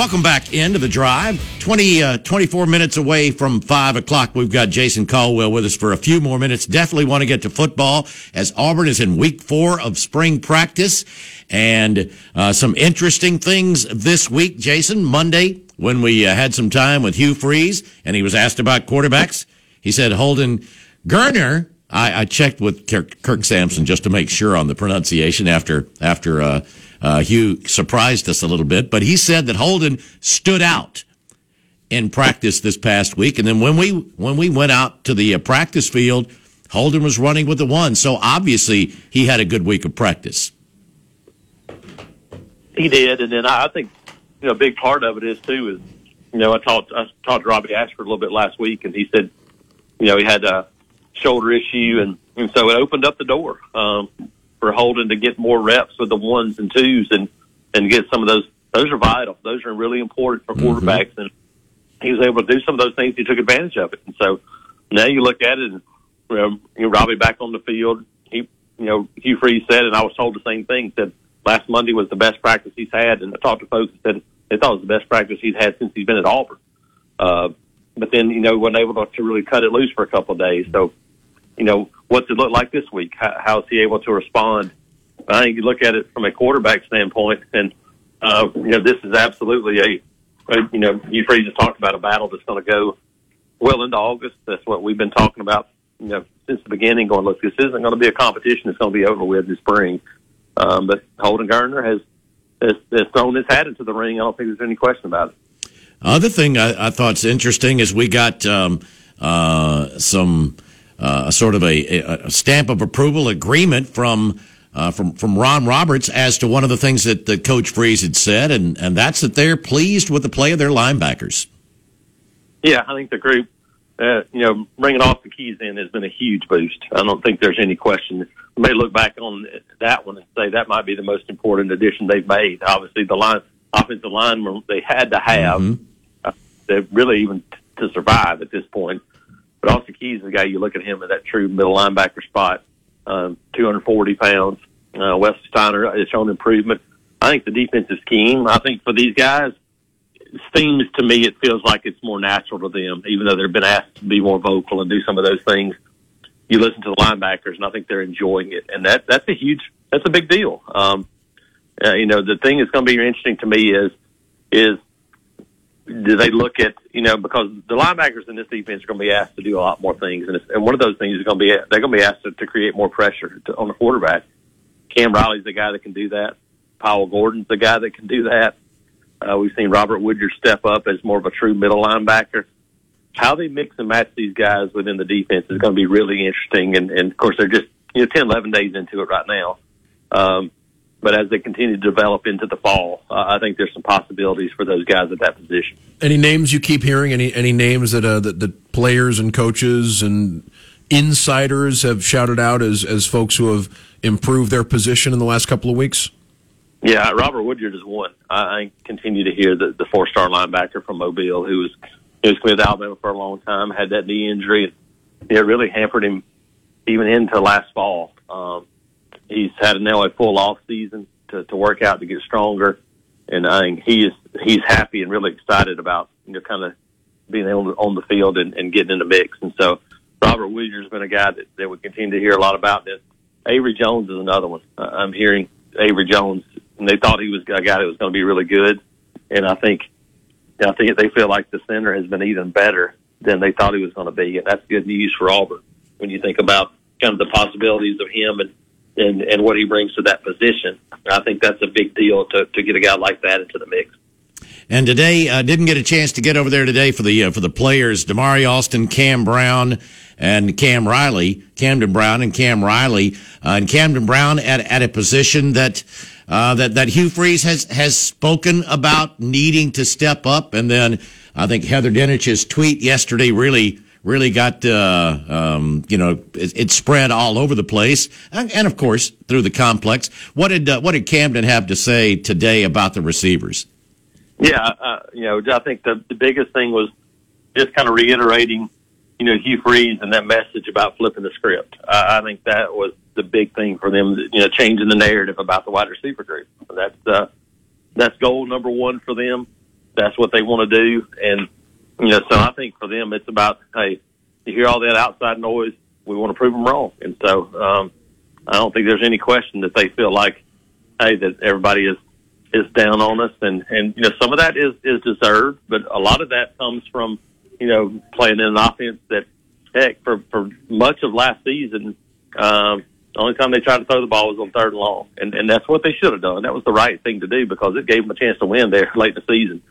Welcome back into the drive. 20, uh, 24 minutes away from 5 o'clock. We've got Jason Caldwell with us for a few more minutes. Definitely want to get to football as Auburn is in week four of spring practice. And uh, some interesting things this week, Jason. Monday, when we uh, had some time with Hugh Freeze and he was asked about quarterbacks, he said Holden Geriner, I, I checked with Kirk, Kirk, Sampson just to make sure on the pronunciation after after uh, Hugh surprised us a little bit, but he said that Holden stood out in practice this past week, and then when we when we went out to the uh, practice field, Holden was running with the one, so obviously he had a good week of practice. He did, and then I think you know a big part of it is too is you know I talked I talked to Robby Ashford a little bit last week, and he said you know he had a shoulder issue, and, and so it opened up the door. Um, for Holden to get more reps with the ones and twos, and and get some of those. Those are vital. Those are really important for quarterbacks, mm-hmm. and he was able to do some of those things. He took advantage of it, and so now you look at it, and you know, you know Robby back on the field. He, you know, Hugh Freeze said, and I was told the same thing. Said last Monday was the best practice he's had, and I talked to folks that said they thought it was the best practice he's had since he's been at Auburn. Uh, but then you know wasn't able to, to really cut it loose for a couple of days. So, you know, what's it look like this week? How, how's he able to respond? I think you look at it from a quarterback standpoint, and uh, you know this is absolutely a, a you know Freeze has talked about a battle that's going to go well into August. That's what we've been talking about, you know, since the beginning. Going, look, this isn't going to be a competition; it's going to be over with this spring. Um, but Holden Geriner has, has has thrown his hat into the ring. I don't think there's any question about it. Other thing I, I thought's interesting is we got um, uh, some uh, sort of a, a, stamp of approval agreement from. Uh, from from Ron Roberts as to one of the things that the coach Freeze had said, and, and that's that they're pleased with the play of their linebackers. Yeah, I think the group, uh, you know, bringing off the Keys in has been a huge boost. I don't think there's any question. We may look back on that one and say that might be the most important addition they've made. Obviously, the line, offensive line, they had to have. Mm-hmm. Uh, they really even t- to survive at this point. But Austin Keys is the guy you look at him in that true middle linebacker spot, um, 240 pounds. Uh, Wes Steiner has shown improvement. I think the defensive scheme. I think for these guys, seems to me it feels like it's more natural to them, even though they've been asked to be more vocal and do some of those things. You listen to the linebackers, and I think they're enjoying it, and that that's a huge that's a big deal. Um, uh, you know, the thing that's going to be interesting to me is is do they look at you know because the linebackers in this defense are going to be asked to do a lot more things, and, and one of those things is going to be they're going to be asked to, to create more pressure to, on the quarterback. Cam Riley's the guy that can do that. Powell Gordon's the guy that can do that. Uh, we've seen Robert Woodyard step up as more of a true middle linebacker. How they mix and match these guys within the defense is going to be really interesting. And, and of course, they're just you know 10, 11 days into it right now. Um, but as they continue to develop into the fall, uh, I think there's some possibilities for those guys at that position. Any names you keep hearing? Any any names that uh, that, that players and coaches and insiders have shouted out as as folks who have improved their position in the last couple of weeks? Yeah, Robert Woodyard is one. I, I continue to hear the, the four star linebacker from Mobile who was who was with Alabama for a long time, had that knee injury. It really hampered him even into last fall. Um, he's had now a full off season to, to work out to get stronger, and I think he is he's happy and really excited about you know kind of being on the, on the field and, and getting in the mix. And so Robert Woodyard's been a guy that, that we continue to hear a lot about. This Avery Jones is another one. I'm hearing Avery Jones and they thought he was a guy that was going to be really good. And I think, I think they feel like the center has been even better than they thought he was going to be, and that's good news for Auburn when you think about kind of the possibilities of him and and and what he brings to that position. I think that's a big deal to to get a guy like that into the mix. And today, uh, didn't get a chance to get over there today for the uh, for the players. Damari Alston, Cam Brown, and Cam Riley, Camden Brown, and Cam Riley, uh, and Camden Brown at at a position that uh, that that Hugh Freeze has has spoken about needing to step up, and then I think Heather Dinich's tweet yesterday really really got uh, um, you know it, it, spread all over the place, and, of course through the complex. What did uh, what did Camden have to say today about the receivers? Yeah, uh, you know, I think the the biggest thing was just kind of reiterating, you know, Hugh Freeze and that message about flipping the script. I think that was the big thing for them, you know, changing the narrative about the wide receiver group. That's uh, that's goal number one for them. That's what they want to do, and you know, so I think for them, it's about hey, you hear all that outside noise, we want to prove them wrong, and so um, I don't think there's any question that they feel like hey that everybody is is down on us, and and you know some of that is is deserved, but a lot of that comes from you know playing in an offense that heck, for for much of last season, um, the only time they tried to throw the ball was on third and long, and and that's what they should have done. That was the right thing to do because it gave them a chance to win there late in the season.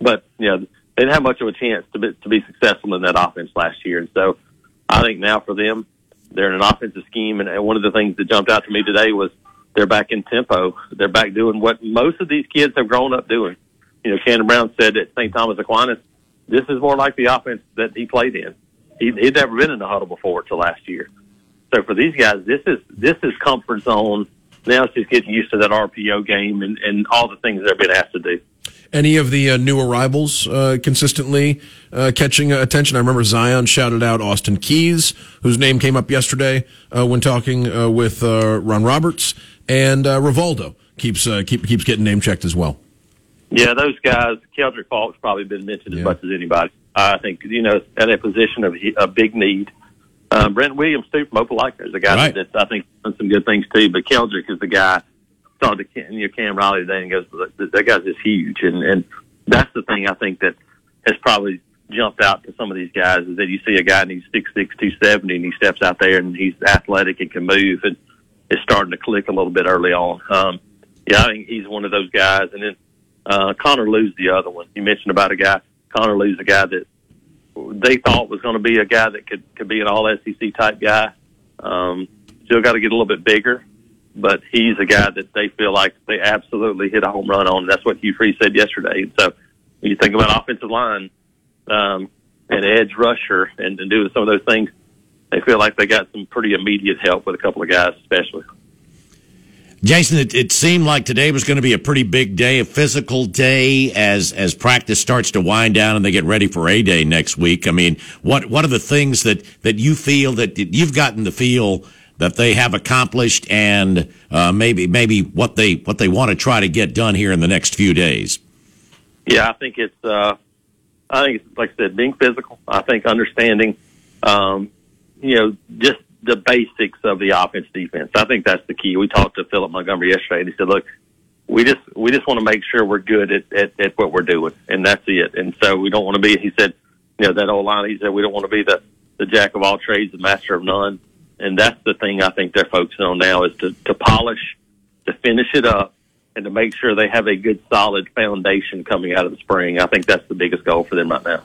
But you know, they didn't have much of a chance to be to be successful in that offense last year, and so I think now for them, they're in an offensive scheme, and, one of the things that jumped out to me today was they're back in tempo. They're back doing what most of these kids have grown up doing. You know, Camden Brown said at St. Thomas Aquinas, this is more like the offense that he played in. He, he'd never been in the huddle before until last year. So for these guys, this is this is comfort zone. Now it's just getting used to that RPO game and, and all the things they're being asked to do. Any of the uh, new arrivals uh, consistently uh, catching attention? I remember Zion shouted out Austin Keys, whose name came up yesterday uh, when talking uh, with uh, Ron Roberts, and Rivaldo keeps keep, keeps getting name checked as well. Yeah, those guys. Keldrick Faulk's probably been mentioned as yeah. much as anybody. I think you know at a position of a big need. Um, Brent Williams too from Opelika is a guy right. that's I think done some good things too. But Keldrick is the guy. Saw the you know, Cam Riley today and goes that guy's just huge, and and that's the thing I think that has probably jumped out to some of these guys is that you see a guy and he's six six two seventy and he steps out there and he's athletic and can move and it's starting to click a little bit early on. Um, yeah, I think he's one of those guys, and then uh, Connor Lew's the other one. You mentioned about a guy. Connor Lew's a guy that they thought was going to be a guy that could could be an all SEC type guy. Um, still got to get a little bit bigger, but he's a guy that they feel like they absolutely hit a home run on. That's what Hugh Freeze said yesterday. So when you think about offensive line um, and edge rusher and, and doing some of those things, they feel like they got some pretty immediate help with a couple of guys, especially. Jason, it, it, seemed like today was going to be a pretty big day, a physical day as as practice starts to wind down and they get ready for a day next week. I mean, what what are the things that that you feel that you've gotten the feel that they have accomplished, and uh, maybe maybe what they what they want to try to get done here in the next few days? Yeah, I think it's uh, I think it's like I said, being physical. I think understanding, um, you know, just the basics of the offense defense. I think that's the key. We talked to Philip Montgomery yesterday, and he said, "Look, we just we just want to make sure we're good at, at at what we're doing, and that's it. And so we don't want to be." He said, "You know that old line." He said, "We don't want to be the the jack of all trades, the master of none." And that's the thing I think they're focusing on now is to to polish, to finish it up, and to make sure they have a good solid foundation coming out of the spring. I think that's the biggest goal for them right now.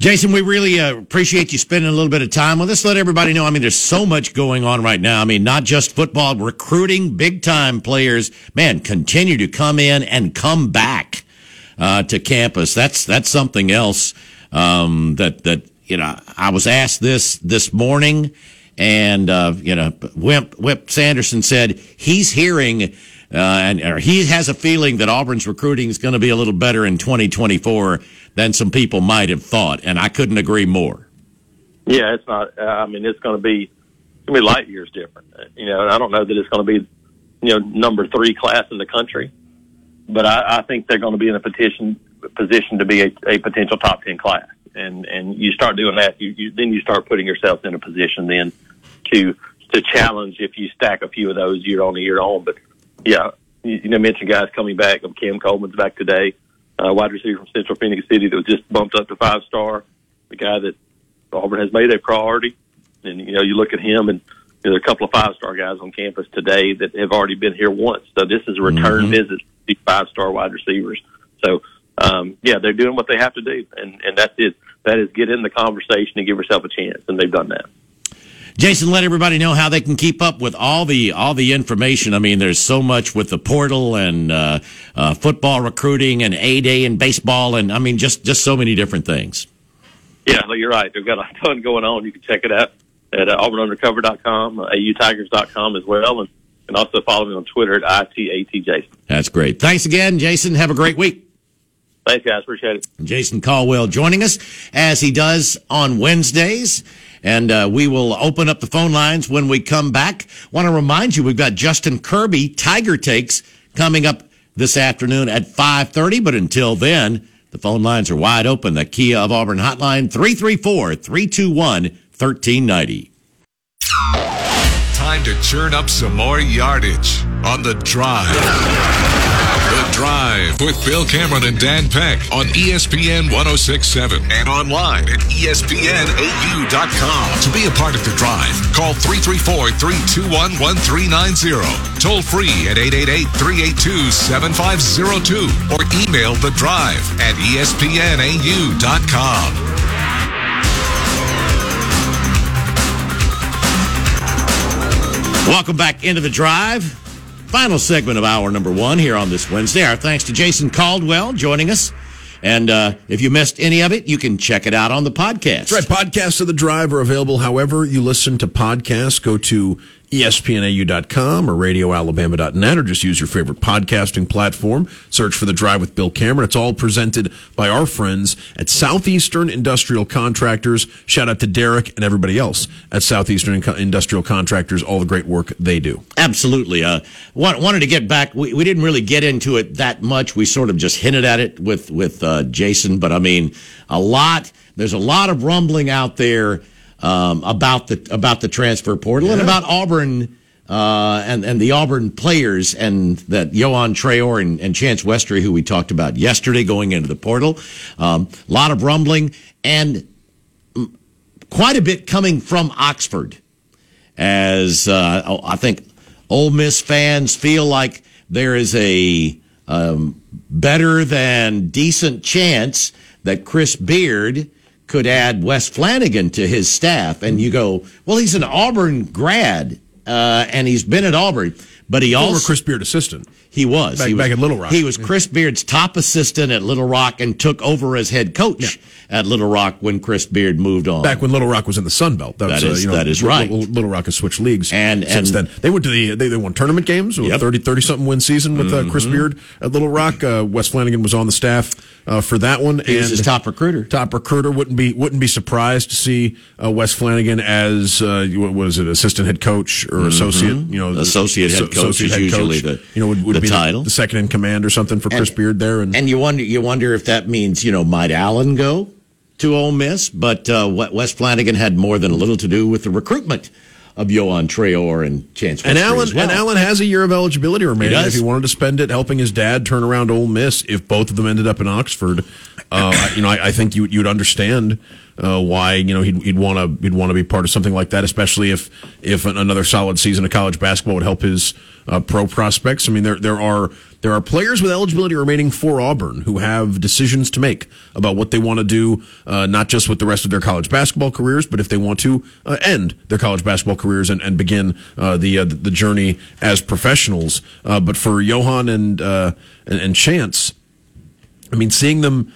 Jason, we really uh, appreciate you spending a little bit of time with us. Let everybody know. I mean, there's so much going on right now. I mean, not just football, recruiting big time players. Man, continue to come in and come back uh, to campus. That's that's something else um, that that you know. I was asked this this morning, and uh, you know, Wimp Whip Sanderson said he's hearing uh, and or he has a feeling that Auburn's recruiting is going to be a little better in 2024 than some people might have thought, and I couldn't agree more. Yeah, it's not. I mean, it's going to be it's going to be light years different. You know, I don't know that it's going to be you know number three class in the country, but I, I think they're going to be in a petition position to be a, a potential top ten class. And and you start doing that, you, you then you start putting yourself in a position then to to challenge if you stack a few of those year on year on. But yeah, you, you know, mentioned guys coming back. Cam Coleman's back today, uh, wide receiver from Central Phoenix City that was just bumped up to five star. The guy that Auburn has made a priority, and you know, you look at him and. You know, there are a couple of five star guys on campus today that have already been here once. So this is a return mm-hmm. visit to five star wide receivers. So um, yeah, they're doing what they have to do, and and that's it. That is get in the conversation and give yourself a chance, and they've done that. Jason, let everybody know how they can keep up with all the all the information. I mean, there's so much with the portal and uh, uh, football recruiting and A Day and baseball, and I mean, just just so many different things. Yeah, no, you're right. They've got a ton going on. You can check it out at uh, auburnundercover.com, uh, autigers.com as well, and, and also follow me on Twitter at ITAT Jason. That's great. Thanks again, Jason. Have a great week. Thanks, guys. Appreciate it. Jason Caldwell joining us as he does on Wednesdays. And uh, we will open up the phone lines when we come back. Want to remind you, we've got Justin Kirby Tiger Takes coming up this afternoon at 5.30. But until then, the phone lines are wide open. The Kia of Auburn hotline, 334-321-1390. Time to churn up some more yardage on the drive. The Drive with Bill Cameron and Dan Peck on ESPN 1067 and online at ESPNAU.com. To be a part of The Drive, call 334 321 1390. Toll free at 888 382 7502 or email The Drive at ESPNAU.com. Welcome back into the drive. Final segment of hour number one here on this Wednesday. Our thanks to Jason Caldwell joining us. And uh, if you missed any of it, you can check it out on the podcast. That's right. Podcasts of the drive are available however you listen to podcasts. Go to ESPNAU.com or RadioAlabama.net or just use your favorite podcasting platform. Search for The Drive with Bill Cameron. It's all presented by our friends at Southeastern Industrial Contractors. Shout out to Derek and everybody else at Southeastern Industrial Contractors, all the great work they do. Absolutely. Uh, wanted to get back. We, we didn't really get into it that much. We sort of just hinted at it with with uh, Jason, but I mean, a lot. There's a lot of rumbling out there um, about the about the transfer portal and about Auburn. Uh, and, and the Auburn players and that Yohan Traore and, and Chance Westry, who we talked about yesterday going into the portal. Um, a lot of rumbling and quite a bit coming from Oxford as uh, I think Ole Miss fans feel like there is a um, better than decent chance that Chris Beard could add Wes Flanigan to his staff. And you go, well, he's an Auburn grad, uh, and he's been at Auburn, but he Former also Chris Beard assistant. He was. Back- he was back at Little Rock. He was Chris Beard's top assistant at Little Rock and took over as head coach at Little Rock when Chris Beard moved on. Back when Little Rock was in the Sun Belt. That was, is- uh, you know, that is right. Little, Rock has switched leagues And- since and- then. They went to the they, they won tournament games, with Yep. 30 30 something win season with uh, Chris Mm-hmm. Beard at Little Rock. Uh, Wes Flanigan was on the staff uh, for that one. He was his top recruiter. Top recruiter wouldn't be wouldn't be surprised to see uh, Wes Flanigan as uh, what was it assistant head coach or associate you know Mm-hmm. Associate head coach is usually the- you know would, would the be title. the, second in command or something for Chris Beard there and, And you wonder, you wonder if that means you know might Allen go to Ole Miss, but uh, Wes Flanigan had more than a little to do with the recruitment of Yohan Traore and Chance. And Allen well. and Allen has a year of eligibility remaining. He. If he wanted to spend it helping his dad turn around Ole Miss, if both of them ended up in Oxford, uh, you know, I, I think you, you'd understand uh, why you know he'd, he'd want to he'd want to be part of something like that, especially if if another solid season of college basketball would help his uh, pro prospects. I mean, there there are there are players with eligibility remaining for Auburn who have decisions to make about what they want to do, uh, not just with the rest of their college basketball careers, but if they want to uh, end their college basketball careers and, and begin uh, the uh, the journey as professionals. Uh, but for Yohan and, uh, and and Chance, I mean, seeing them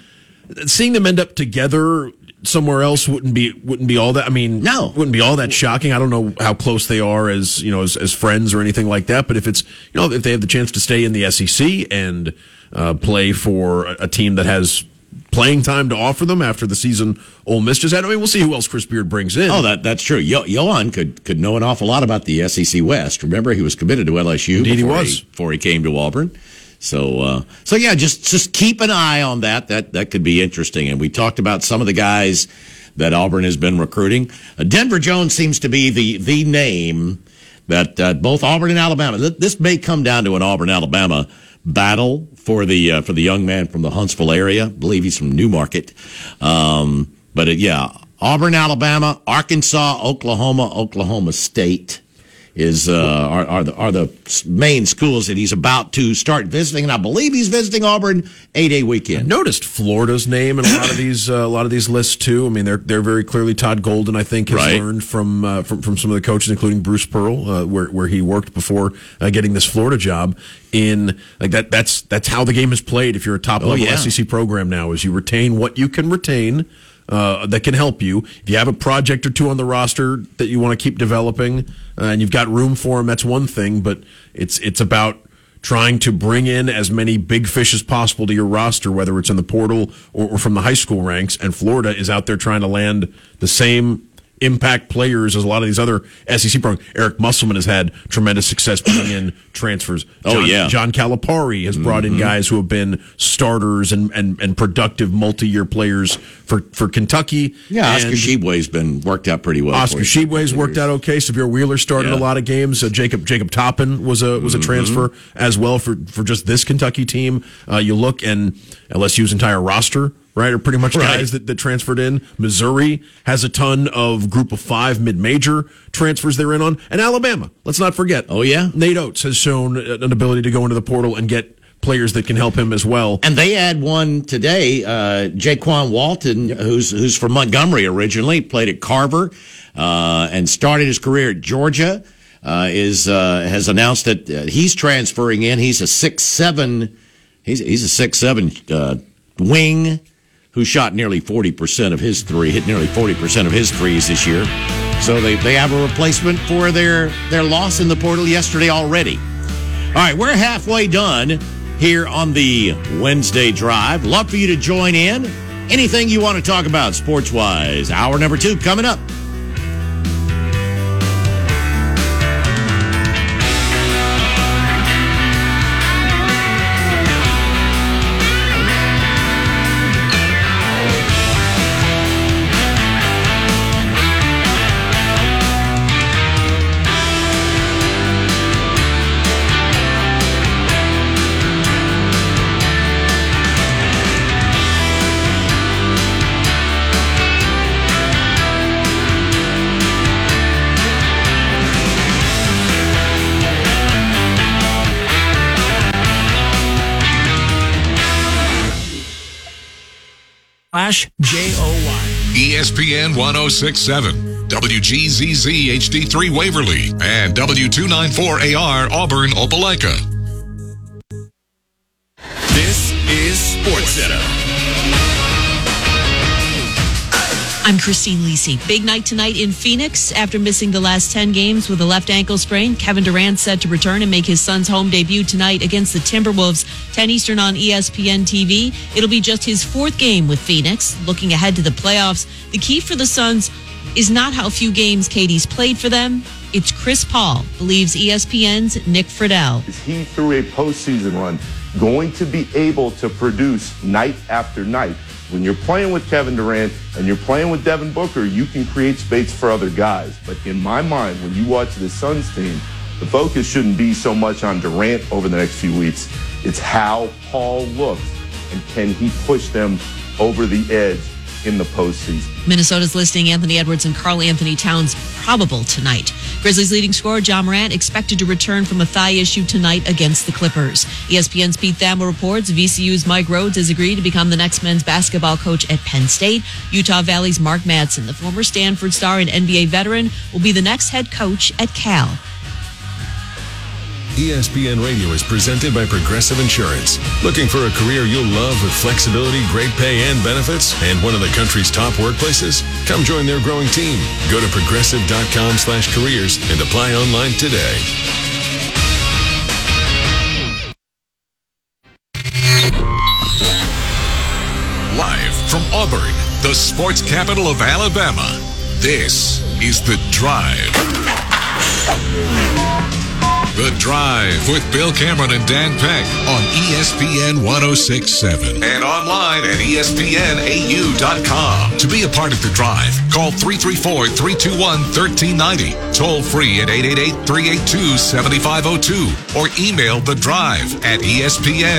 seeing them end up together somewhere else wouldn't be wouldn't be all that. I mean, No. wouldn't be all that shocking. I don't know how close they are as you know as, as friends or anything like that. But if it's you know if they have the chance to stay in the SEC and uh, play for a, a team that has playing time to offer them after the season Ole Miss just had. I mean, we'll see who else Chris Beard brings in. Oh, that that's true. Yo- Yohan could could know an awful lot about the SEC West. Remember, he was committed to LSU. Indeed he before was. before he came to Auburn. So, uh, so yeah, just just keep an eye on that. That that could be interesting. And we talked about some of the guys that Auburn has been recruiting. Uh, Denver Jones seems to be the the name that uh, both Auburn and Alabama. th- This may come down to an Auburn Alabama battle for the uh, for the young man from the Huntsville area. I believe he's from Newmarket. Um, but it, yeah, Auburn, Alabama, Arkansas, Oklahoma, Oklahoma State is uh, are, are the are the main schools that he's about to start visiting, and I believe he's visiting Auburn a day weekend. noticed Florida's name in a lot of these uh, a lot of these lists too. I mean, they're they're very clearly Todd Golden. I think has Right. learned from, uh, from from some of the coaches, including Bruce Pearl, uh, where where he worked before uh, getting this Florida job. In like that, that's that's how the game is played. If you're a top level Oh, yeah. SEC program now, is you retain what you can retain. Uh, that can help you. If you have a project or two on the roster that you want to keep developing, uh, and you've got room for them, that's one thing. But it's it's about trying to bring in as many big fish as possible to your roster, whether it's in the portal or, or from the high school ranks. And Florida is out there trying to land the same impact players as a lot of these other SEC programs. Eric Musselman has had tremendous success bringing in transfers. Oh, yeah. John Calipari has brought in guys who have been starters and, and, and productive multi-year players for, for Kentucky. Yeah, Oscar And Tshiebwe's been worked out pretty well. Oscar. Tshiebwe's worked out okay. Sahvir Wheeler started Yeah. a lot of games. Uh, Jacob Jacob Toppin was a was a transfer as well for for just this Kentucky team. Uh, you look and LSU's entire roster. Right, are pretty much Right. guys that, that transferred in. Missouri has a ton of group of five mid major transfers they're in on. And Alabama, let's not forget. Oh, yeah? Nate Oats has shown an ability to go into the portal and get players that can help him as well. And they had one today, uh, Jaykwon Walton, who's who's from Montgomery originally, played at Carver, uh, and started his career at Georgia. Uh, is uh, has announced that uh, he's transferring in. He's a six seven. He's he's a six seven uh, wing who shot nearly forty percent of his three, hit nearly forty percent of his threes this year. So they, they have a replacement for their their loss in the portal yesterday already. All right, we're halfway done here on the Wednesday drive. Love for you to join in. Anything you want to talk about sports wise. Hour number two coming up. Slash J O Y. ESPN 1067, WGZZ HD3 Waverly, and W294AR Auburn Opelika. This is Sports I'm Christine Lisi. Big night tonight in Phoenix. After missing the last 10 games with a left ankle sprain, Kevin Durant set to return and make his Suns home debut tonight against the Timberwolves, 10 Eastern on ESPN TV. It'll be just his fourth game with Phoenix. Looking ahead to the playoffs, the key for the Suns is not how few games KD's played for them. It's Chris Paul, believes ESPN's Nick Friedell. is he through a postseason run going to be able to produce night after night? When you're playing with Kevin Durant and you're playing with Devin Booker, you can create space for other guys. But in my mind, when you watch the Suns team, the focus shouldn't be so much on Durant over the next few weeks. It's how Paul looks and can he push them over the edge in the postseason. Minnesota's listing Anthony Edwards and Karl-Anthony Towns probable tonight. Grizzlies leading scorer Ja Morant expected to return from a thigh issue tonight against the Clippers. ESPN's Pete Thamel reports VCU's Mike Rhoades has agreed to become the next men's basketball coach at Penn State. Utah Valley's Mark Madsen, the former Stanford star and NBA veteran, will be the next head coach at Cal. ESPN Radio is presented by Progressive Insurance. Looking for a career you'll love with flexibility, great pay, and benefits, and one of the country's top workplaces? Come join their growing team. Go to progressive.com slash careers and apply online today. Live from Auburn, the sports capital of Alabama. This is The Drive. The Drive with Bill Cameron and Dan Peck on ESPN 1067 and online at ESPNAU.com. To be a part of The Drive, call 334 321 1390, toll free at 888 382 7502, or email The Drive at ESPNAU.com.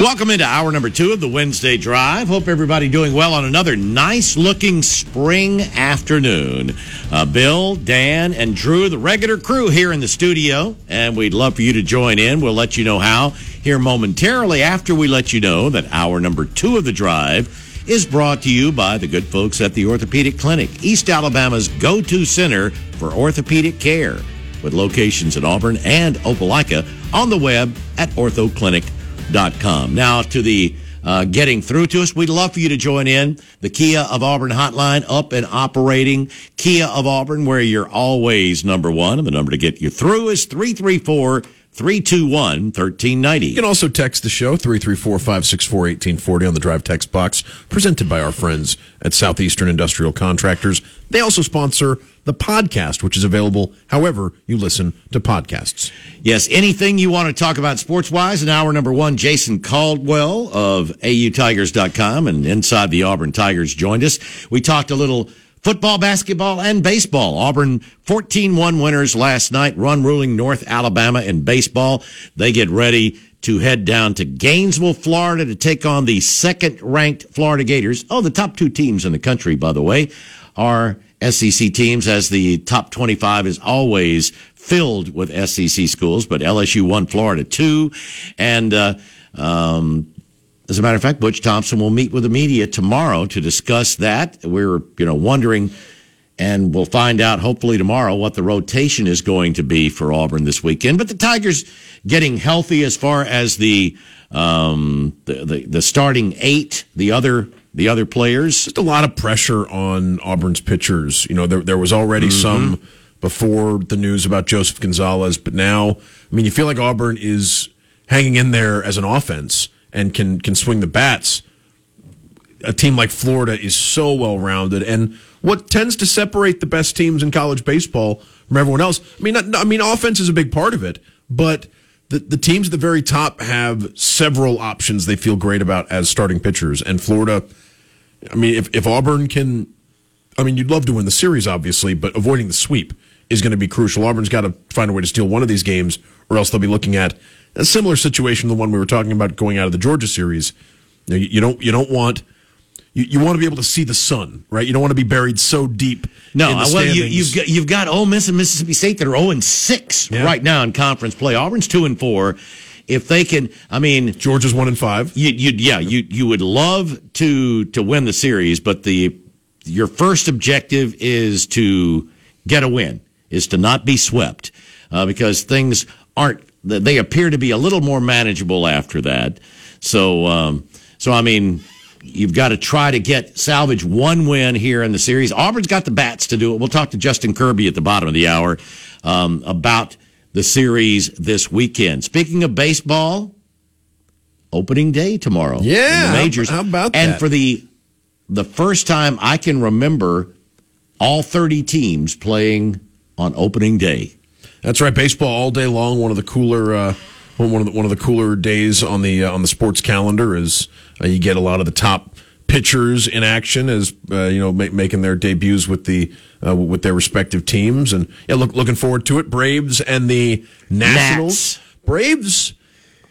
Welcome into hour number two of the Wednesday Drive. Hope everybody doing well on another nice looking spring afternoon. Uh, Bill, Dan, and Drew, the regular crew here in the studio, and we'd love for you to join in. We'll let you know how here momentarily after we let you know that hour number two of the Drive is brought to you by the good folks at the Orthopedic Clinic, East Alabama's go to center for orthopedic care, with locations in Auburn and Opelika on the web at orthoclinic.com. Now, to the uh, getting through to us, we'd love for you to join in. The Kia of Auburn hotline up and operating. Kia of Auburn, where you're always number one. And the number to get you through is 334 321 1390. You can also text the show 334-564-1840 on the drive text box presented by our friends at Southeastern Industrial Contractors. They also sponsor the podcast which is available however you listen to podcasts. Yes, anything you want to talk about sports wise, in hour number one, Jason Caldwell of AUTigers.com and Inside the Auburn Tigers joined us. We talked a little football, basketball, and baseball. Auburn 14 1 winners last night, run ruling North Alabama in baseball. They get ready to head down to Gainesville, Florida to take on the second ranked Florida Gators. Oh, the top two teams in the country, by the way, are SEC teams, as the top 25 is always filled with SEC schools, but LSU one Florida two. And, uh, um, as a matter of fact, Butch Thompson will meet with the media tomorrow to discuss that. We're, you know, wondering, and we'll find out hopefully tomorrow what the rotation is going to be for Auburn this weekend. But the Tigers getting healthy as far as the um, the, the, the starting eight, the other the other players. Just a lot of pressure on Auburn's pitchers. You know, there there was already mm-hmm. some before the news about Joseph Gonzalez, but now, I mean, you feel like Auburn is hanging in there as an offense and can can swing the bats. A team like Florida is so well rounded, and what tends to separate the best teams in college baseball from everyone else. I mean, I mean, offense is a big part of it, but the the teams at the very top have several options they feel great about as starting pitchers, and Florida. I mean, if if Auburn can, I mean, you'd love to win the series, obviously, but avoiding the sweep is going to be crucial. Auburn's got to find a way to steal one of these games, or else they'll be looking at a similar situation to the one we were talking about going out of the Georgia series. You, know, you don't you don't want you, you want to be able to see the sun, right? You don't want to be buried so deep. No, well, you, have got you've got Ole Miss and Mississippi State that are zero and six yeah. right now in conference play. Auburn's two and four. If they can, I mean, Georgia's one and five. You, you yeah, you you would love to to win the series, but the your first objective is to get a win, is to not be swept, uh, because things aren't they appear to be a little more manageable after that. So, um, so I mean, you've got to try to get salvage one win here in the series. Auburn's got the bats to do it. We'll talk to Justin Kirby at the bottom of the hour um, about the series this weekend. Speaking of baseball, opening day tomorrow. Yeah, the majors. How, how about and that? for the the first time I can remember, all thirty teams playing on opening day. That's right. Baseball all day long. One of the cooler, uh, one of the, one of the cooler days on the uh, on the sports calendar is uh, you get a lot of the top pitchers in action as uh, you know make, making their debuts with the uh, with their respective teams and yeah look, looking forward to it Braves and the Nationals Nats. Braves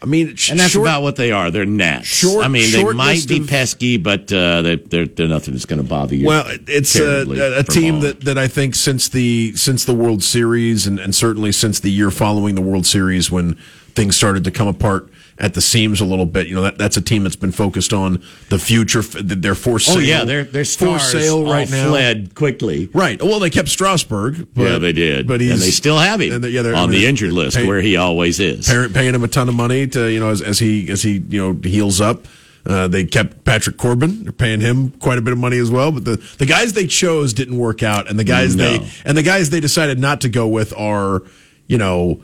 I mean, and that's short, about what they are. They're gnats. Short, I mean, they might be of, pesky, but uh, they're, they're, they're nothing that's going to bother you. Well, it's a, a team that, that I think since the since the World Series and, and certainly since the year following the World Series when things started to come apart at the seams a little bit. You know, that, that's a team that's been focused on the future. They're for sale. Oh yeah, they're they're for sale right now. Fled quickly. Right. Well, they kept Strasburg. But, yeah, they did. But he's, and they still have him. yeah, on I mean, the injured list pay, where he always is. Parent paying him a ton of money to you know as, as he as he you know heals up. Uh, they kept Patrick Corbin. They're paying him quite a bit of money as well. But the, the guys they chose didn't work out, and the guys no. they and the guys they decided not to go with are, you know,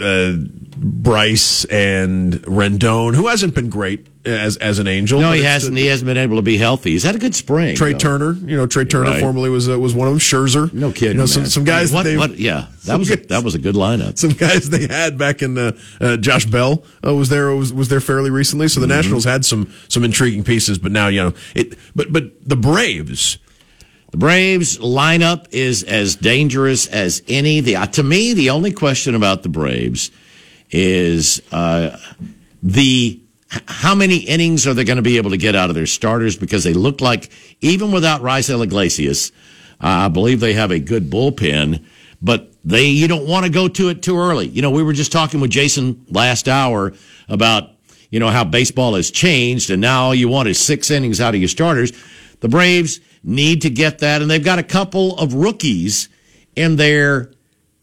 uh, Bryce and Rendon, who hasn't been great as as an angel. No, he hasn't. he hasn't been able to be healthy. He's had a good spring. Trea though. Turner, you know, Trea Turner right. formerly was uh, was one of them. Scherzer, no kidding. You know, some, some guys. what, what, yeah, that was guys, a, that was a good lineup. Some guys they had back in the uh, Josh Bell uh, was there was was there fairly recently. So the mm-hmm. Nationals had some some intriguing pieces, but now you know it. But but the Braves the Braves lineup is as dangerous as any. The, uh, to me, the only question about the Braves is uh, the how many innings are they going to be able to get out of their starters? Because they look like even without Raisel Iglesias, uh, I believe they have a good bullpen. But they you don't want to go to it too early. You know, we were just talking with Jason last hour about you know how baseball has changed, and now all you want is six innings out of your starters. The Braves need to get that. And they've got a couple of rookies in there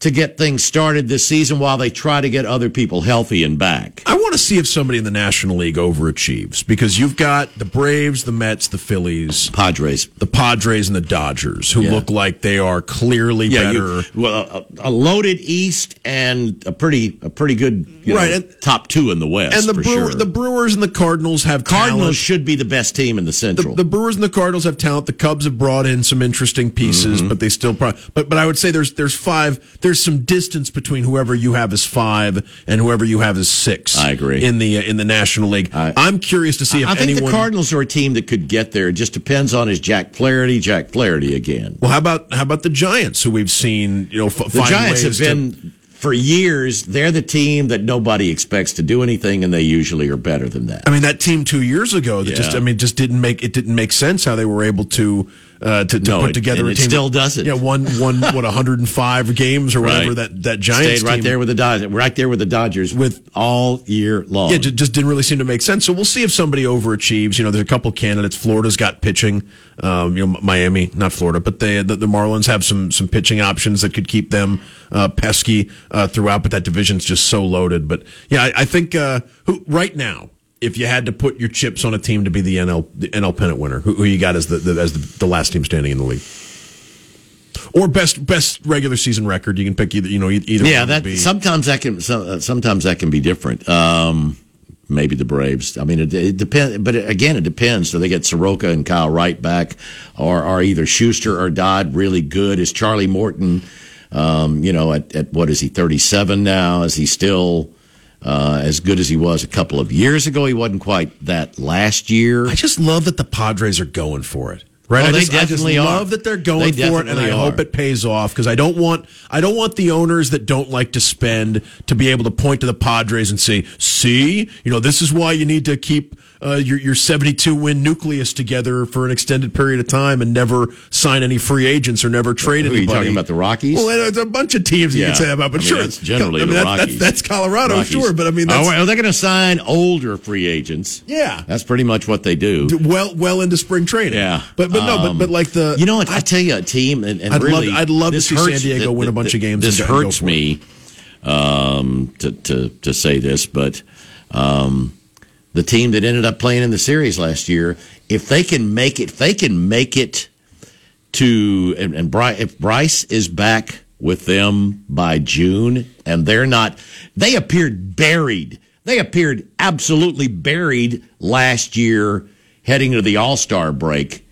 to get things started this season while they try to get other people healthy and back. I want to see if somebody in the National League overachieves because you've got the Braves, the Mets, the Phillies, Padres. the Padres, and the Dodgers, who Yeah. look like they are clearly Yeah, better. well, a, a loaded East and a pretty a pretty good you know, Right, and- top two in the West. and the Brewer, sure. the Brewers and the Cardinals have Cardinals talent. should be the best team in the The, Central. the Brewers and the Cardinals have talent. The Cubs have brought in some interesting pieces, Mm-hmm. but they still. Pro- but but I would say there's there's five. There's some distance between whoever you have as five and whoever you have as six. I agree. in the uh, in the National League. I- I'm curious to see if I think anyone. the Cardinals are a team that could get there. It just depends on his Jack Flaherty, Jack Flaherty again. well, how about how about the Giants, who we've seen you know f- The find Giants have ways to- been for years. They're the team that nobody expects to do anything, and they usually are better than that. I mean, that team two years ago that just I mean, just didn't make it didn't make sense how they were able to uh, to, to No, put it- together it team. still doesn't. Yeah, one one what 105 games or whatever Right. that that Giants Stayed right there with the Dodgers, right there with the Dodgers With- all year long. Yeah, ju- just didn't really seem to make sense. So we'll see if somebody overachieves. You know, there's a couple candidates. Florida's got pitching. Um, you know, Miami, not Florida, but they, the, the Marlins have some some pitching options that could keep them uh, pesky uh, throughout. But that division's just so loaded. But yeah, I, I think uh, who right now, if you had to put your chips on a team to be the NL the NL pennant winner, who, who you got as the, the as the, the last team standing in the league? Or best best regular season record. You can pick either. You know, either. yeah, that be. sometimes that can uh, sometimes that can be different. Um, maybe the Braves. I mean, it, it depends. But again, it depends. Do they get Soroka and Kyle Wright back, or are either Shuster or Dodd really good? Is Charlie Morton, um, you know, at, at what is he thirty seven now? Is he still uh, as good as he was a couple of years ago? He wasn't quite that last year. I just love that the Padres are going for it. Right, Oh, I just, I just definitely are. love that they're going They for it, and I definitely hope it pays off because I don't want I don't want the owners that don't like to spend to be able to point to the Padres and say, "See, you know, this is why you need to keep uh, your your 72 win nucleus together for an extended period of time and never sign any free agents or never trade Who are you anybody." talking about, the Rockies? Well, there's a bunch of teams you can say that about, but I mean, sure, that's generally I mean, the that- that's, Rockies. that's Colorado, Rockies. sure, but I mean, that's oh, well, they're going to sign older free agents. Yeah. that's pretty much what they do. well well into spring training. Yeah, but but no, but Um, but like the you know what? I tell you, a team, and, and I'd love- I'd love to see San hurts- Diego win a bunch of games This and go- and go hurts me um, to to to say this, but um, the team that ended up playing in the series last year, if they can make it, if they can make it to, and, and if Bryce is back with them by June, and they're not, they appeared buried. They appeared absolutely buried last year, heading to the All Star break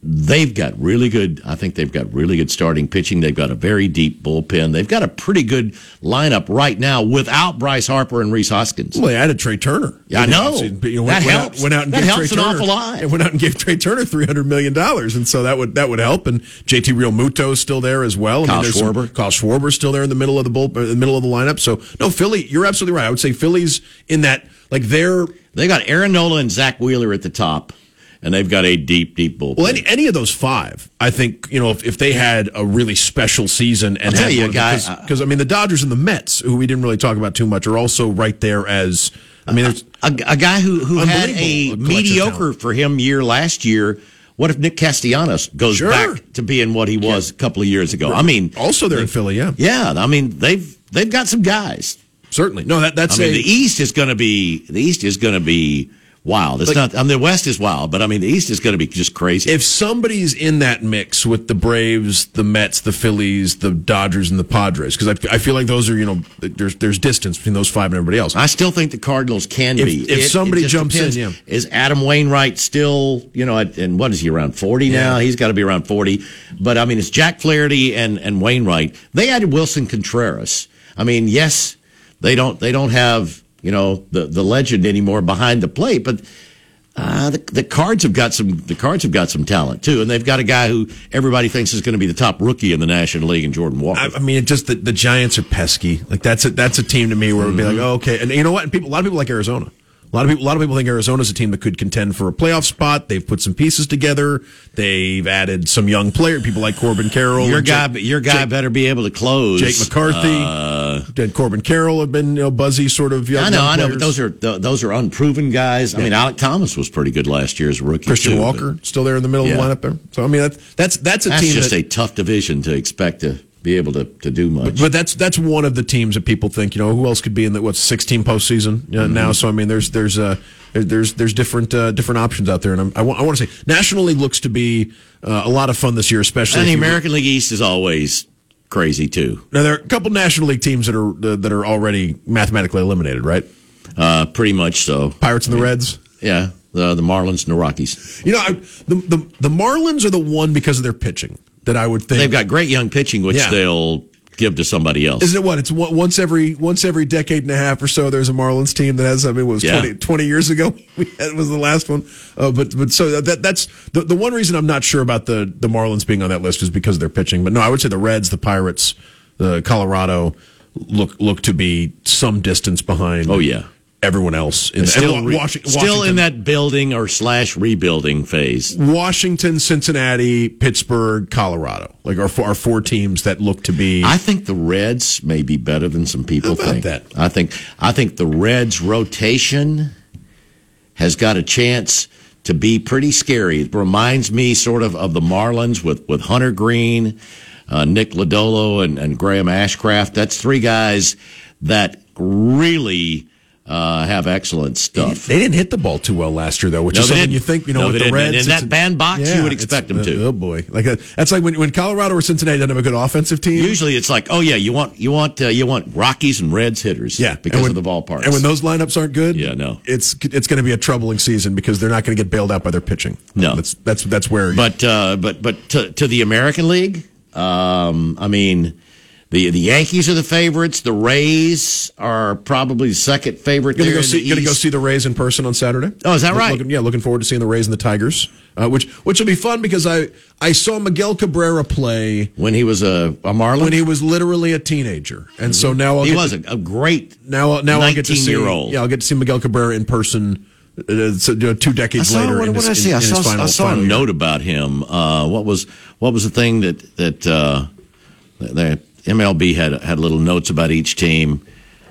they've got really good i think they've got really good starting pitching they've got a very deep bullpen they've got a pretty good lineup right now without bryce harper and rhys hoskins Well, they added Trea Turner. Yeah, I know. You know, That went, helps. Out, went out and That gave helps Trea an Turner, awful lot. and went out and gave Trea Turner three hundred million dollars, and so that would that would help. And JT Realmuto is still there as well. Kyle there's some- Schwarber. Kyle Schwarber's still there in the middle of the bull, the middle of the lineup. So no, Philly, you're absolutely right. I would say Philly's in that like they're they got aaron nola and zack wheeler at the top and they've got a deep deep bullpen well any any of those five. I think you know if, if they had a really special season and I'll tell had you, one of the- guy, 'cause- uh, because I mean the Dodgers and the Mets, who we didn't really talk about too much, are also right there as I mean there's. a, a guy who, who had a mediocre talent. for him year last year what if nick castellanos goes Sure. back to being what he was a couple of years ago i mean Also there in Philly, yeah. yeah i mean they've they've got some guys Certainly. No, that that's I mean, the East is going to be the East is going to be wild. It's Like- not. I mean, the West is wild, but I mean, the East is going to be just crazy. if somebody's in that mix with the Braves, the Mets, the Phillies, the Dodgers, and the Padres, because I, I feel like those are you know there's there's distance between those five and everybody else. I still think the Cardinals can If- be. if somebody just jumps in, yeah. Is Adam Wainwright still, you know, at, and what is he around 40 now? He's got to be around 40. But I mean, it's Jack Flaherty and, and Wainwright. They added Willson Contreras. I mean, yes, they don't, they don't have, you know, the, the legend anymore behind the plate, but uh, the, the Cards have got some. The Cards have got some talent too, and they've got a guy who everybody thinks is going to be the top rookie in the National League, in Jordan Walker. I, I mean, it just the, the Giants are pesky. Like that's a that's a team to me where it would be like, Mm-hmm. oh, okay. And you know what? And people, a lot of people like Arizona. A lot of people, a lot of people think Arizona's a team that could contend for a playoff spot. They've put some pieces together. They've added some young players. People like Corbin Carroll. your guy, Jake- your guy Jake- better be able to close. Jake McCarthy, Uh, and Corbin Carroll have been you know, buzzy sort of young. I know, young I know, but those are th- those are unproven guys. I mean, Alek Thomas was pretty good last year as a rookie. Christian too, Walker but still there in the middle Yeah. of the lineup there. So I mean that's that's that's a team. That's team just that, a tough division to expect to be able to, to do much. But that's that's one of the teams that people think you know who else could be in the what's 16 postseason uh, Mm-hmm. now. So I mean, there's there's uh, there's there's different uh, different options out there, and I'm, I want I want to say National League looks to be uh, a lot of fun this year, especially and the if you- American League East is always crazy too. Now there are a couple National League teams that are uh, that are already mathematically eliminated, right? Uh, pretty much so. Pirates and the Reds. Yeah, the the Marlins and the Rockies. You know, I, the, the the Marlins are the one because of their pitching that I would think They've got great young pitching, which Yeah. they'll give to somebody else. Isn't it what? It's once every once every decade and a half or so. There's a Marlins team that has. I mean, it was Yeah. 20, 20 years ago. Had, was the last one. Uh, but but so that that's the the one reason I'm not sure about the the Marlins being on that list is because of their pitching. But no, I would say the Reds, the Pirates, the Colorado look look to be some distance behind. Oh, yeah. Everyone else in still, re- Washington, still in that building or slash rebuilding phase. Washington, Cincinnati, Pittsburgh, Colorado, like our four, our four teams that look to be. I think the Reds may be better than some people think. that? I think I think the Reds rotation has got a chance to be pretty scary. It reminds me sort of of the Marlins with with Hunter Greene, uh, Nick Lodolo, and, and Graham Ashcraft. That's three guys that really uh, have excellent stuff. They didn't hit the ball too well last year, though, which No, is something didn't. you think, you know, No, with the. Reds. In that it's- bandbox, you would expect them to. Oh boy, like uh that's like when, when Colorado or Cincinnati doesn't have a good offensive team. Usually, it's like, oh yeah, you want you want uh, you want Rockies and Reds hitters, yeah, because when- of the ballparks. And when those lineups aren't good, Yeah, no. it's it's going to be a troubling season because they're not going to get bailed out by their pitching. No. that's that's that's where. But uh, but but to, to the American League, um, I mean, the the Yankees are the favorites. The Rays are probably the second favorite. Gonna go see, gonna go see the Rays in person on Saturday. Oh, is that Look- right? Looking, yeah, looking forward to seeing the Rays and the Tigers, uh, which which will be fun because I I saw Miguel Cabrera play when he was a, a Marlin. when he was literally a teenager, and so now I'll he was to- a, great now now I'll get to see 19-year-old. yeah I'll get to see Miguel Cabrera in person. Uh, so, you know, two I decades saw, later. what, in what his, did I see? in- I saw, final- I saw a year. note about him. Uh, what was what was the thing that that uh, the MLB had had little notes about each team.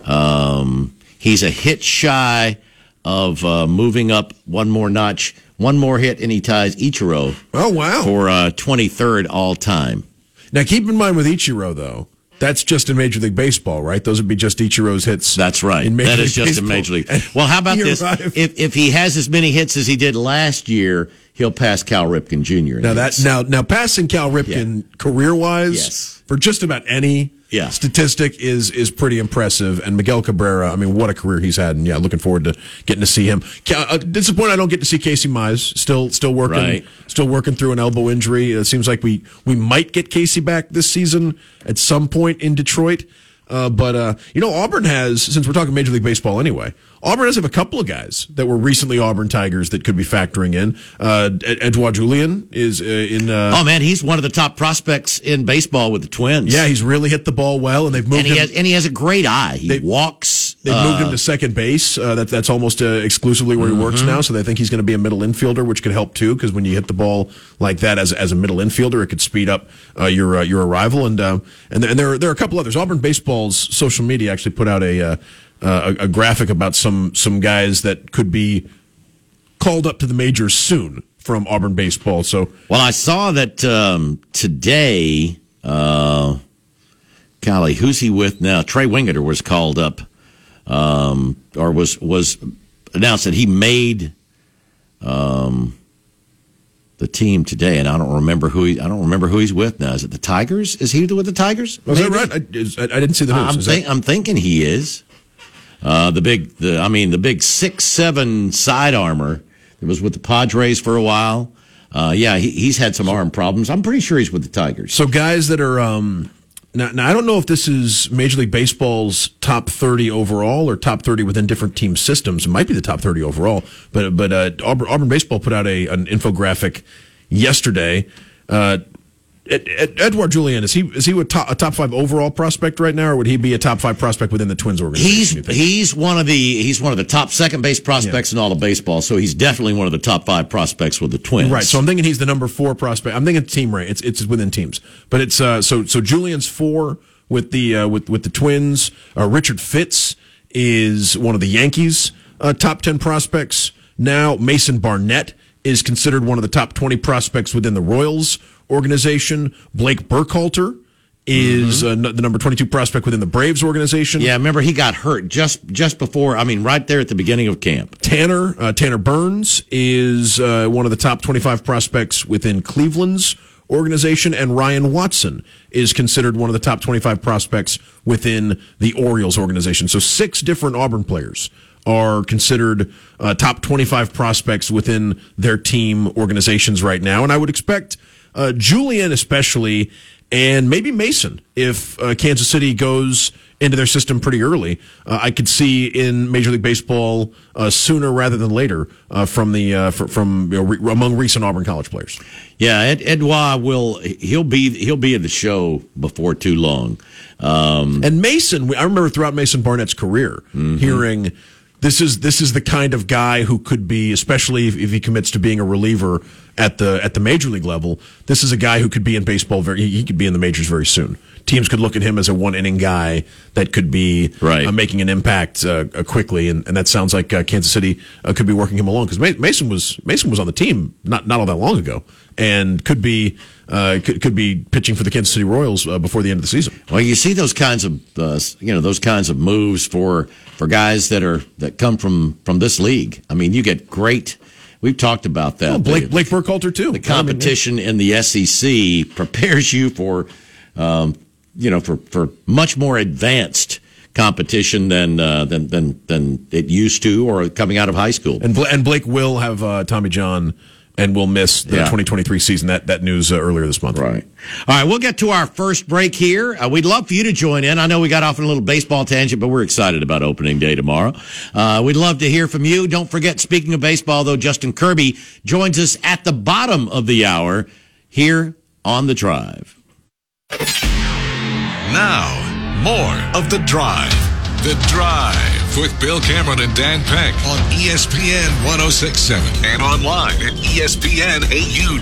Um, he's a hit shy of uh, moving up one more notch, one more hit, and he ties Ichiro Oh wow! for uh, 23rd all time. Now keep in mind with Ichiro though, that's just in Major League Baseball, right? Those would be just Ichiro's hits. That's right. That is League just in Major League. Well, how about this? If if he has as many hits as he did last year, he'll pass Cal Ripken Jr. now that now now passing Cal Ripken career wise Yes. for just about any Yeah. statistic is is pretty impressive. And Miguel Cabrera, I mean, what a career he's had, and yeah, looking forward to getting to see him. Uh, disappointed I don't get to see Casey Mize still still working Right. still working through an elbow injury. It seems like we we might get Casey back this season at some point in Detroit. Uh, but uh, you know, Auburn has since we're talking Major League Baseball anyway. Auburn does have a couple of guys that were recently Auburn Tigers that could be factoring in. Uh, Edouard Julien is uh, in. Uh, Oh man, he's one of the top prospects in baseball with the Twins. yeah, he's really hit the ball well, and they've moved and he him. has and he has a great eye. He They- walks. They've uh, moved him to second base. Uh, that, that's almost uh, exclusively where he works Mm-hmm. now. So they think he's going to be a middle infielder, which could help too. Because when you hit the ball like that as, as a middle infielder, it could speed up uh, your uh, your arrival. And uh, and and there are, there are a couple others. Auburn baseball's social media actually put out a uh, a, a graphic about some some guys that could be called up to the majors soon from Auburn baseball. So Well, I saw that um, today. Uh, golly, who's he with now? Trey Wingenter was called up, um, or was was announced that he made um, the team today, and I don't remember who he, I don't remember who he's with now. Is it the Tigers? Is he with the Tigers? was that right? I, I, didn't see the news. I'm, Is that- think, I'm thinking he is. Uh, the big, the I mean, the big six seven side armor that was with the Padres for a while. Uh, yeah, he, he's had some arm problems. I'm pretty sure he's with the Tigers. So guys that are um now, now I don't know if this is Major League Baseball's top 30 overall or top 30 within different team systems. It might be the top 30 overall, but but uh, Auburn, Auburn Baseball put out a an infographic yesterday. Uh, Edouard Julien is he is he a top, a top five overall prospect right now, or would he be a top five prospect within the Twins organization? He's he's one of the he's one of the top second base prospects in all of baseball. So he's definitely one of the top five prospects with the Twins. Right. So I'm thinking he's the number four prospect. I'm thinking team rate. It's it's within teams, but it's uh so so Julien's four with the uh, with with the Twins. Uh, Richard Fitts is one of the Yankees' uh, top ten prospects now. Mason Barnett is considered one of the top twenty prospects within the Royals organization. Blake Burkhalter is uh, n- the number 22 prospect within the Braves organization. Yeah, remember he got hurt just just before. I mean, right there at the beginning of camp. Tanner uh, Tanner Burns is uh, one of the top 25 prospects within Cleveland's organization, and Ryan Watson is considered one of the top 25 prospects within the Orioles organization. So six different Auburn players are considered uh, top 25 prospects within their team organizations right now, and I would expect uh, Julien especially, and maybe Mason if uh, Kansas City goes into their system pretty early. Uh, I could see in Major League Baseball uh, sooner rather than later uh, from the uh, fr- from you know, re- among recent Auburn College players. Yeah, Ed, Edouard will he'll be he'll be in the show before too long. Um, And Mason, I remember throughout Mason Barnett's career, hearing this is this is the kind of guy who could be, especially if, if he commits to being a reliever at the at the major league level. This is a guy who could be in baseball very. He could be in the majors very soon. Teams could look at him as a one inning guy that could be Right. uh, making an impact uh, uh, quickly, and, and that sounds like uh, Kansas City uh, could be working him along because Mason was Mason was on the team not not all that long ago, and could be uh, could, could be pitching for the Kansas City Royals uh, before the end of the season. Well, you see those kinds of uh, you know those kinds of moves for for guys that are that come from from this league. I mean, you get great. We've talked about that. Oh, Blake Blake Burkhalter too. the competition in the SEC prepares you for, um, you know, for, for much more advanced competition than, uh, than than than it used to, or coming out of high school. And Bla- and Blake will have uh, Tommy John and will miss the Yeah. 2023 season. That that news uh, earlier this month. Right. All right, we'll get to our first break here. Uh, we'd love for you to join in. I know we got off on a little baseball tangent, but we're excited about opening day tomorrow. Uh, we'd love to hear from you. Don't forget, speaking of baseball, though, Justin Kirby joins us at the bottom of the hour here on the drive. Now, more of The Drive. The Drive with Bill Cameron and Dan Peck on ESPN 1067 and online at ESPNAU.com.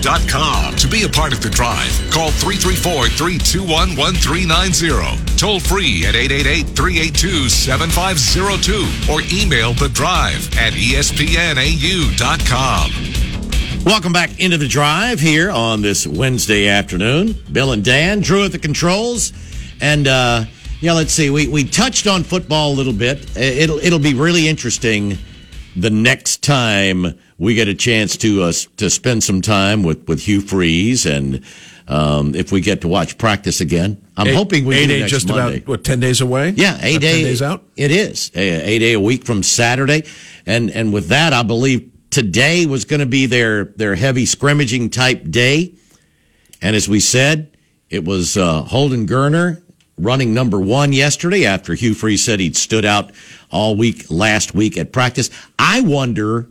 To be a part of The Drive, call 334 321 1390. Toll free at 888 382 7502 or email The Drive at ESPNAU.com. Welcome back into the drive here on this Wednesday afternoon. Bill and Dan, Drew at the controls, and uh, yeah, let's see. We we touched on football a little bit. It'll it'll be really interesting the next time we get a chance to uh, to spend some time with with Hugh Freeze and. Um, if we get to watch practice again, I'm Eight- hoping we eight do day next just Monday. about what ten days away. Yeah, eight day, 10 days out. It is a eight day a week from Saturday, and and with that, I believe today was going to be their their heavy scrimmaging type day, and as we said, it was uh, Holden Geriner running number one yesterday after Hugh Freeze said he'd stood out all week last week at practice. I wonder,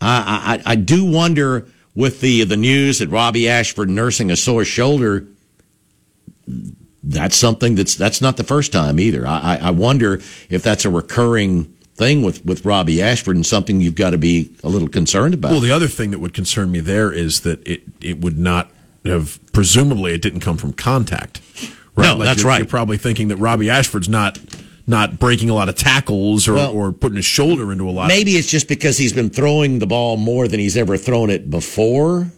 I I, I do wonder with the the news that Robby Ashford nursing a sore shoulder that's something that's that's not the first time either. I, I I wonder if that's a recurring thing with with Robby Ashford and something you've got to be a little concerned about. Well, the other thing that would concern me there is that it it would not have presumably it didn't come from contact. No, that's you're, right. You're probably thinking that Robby Ashford's not not breaking a lot of tackles or, Well, or putting his shoulder into a lot. Maybe it's just because he's been throwing the ball more than he's ever thrown it before.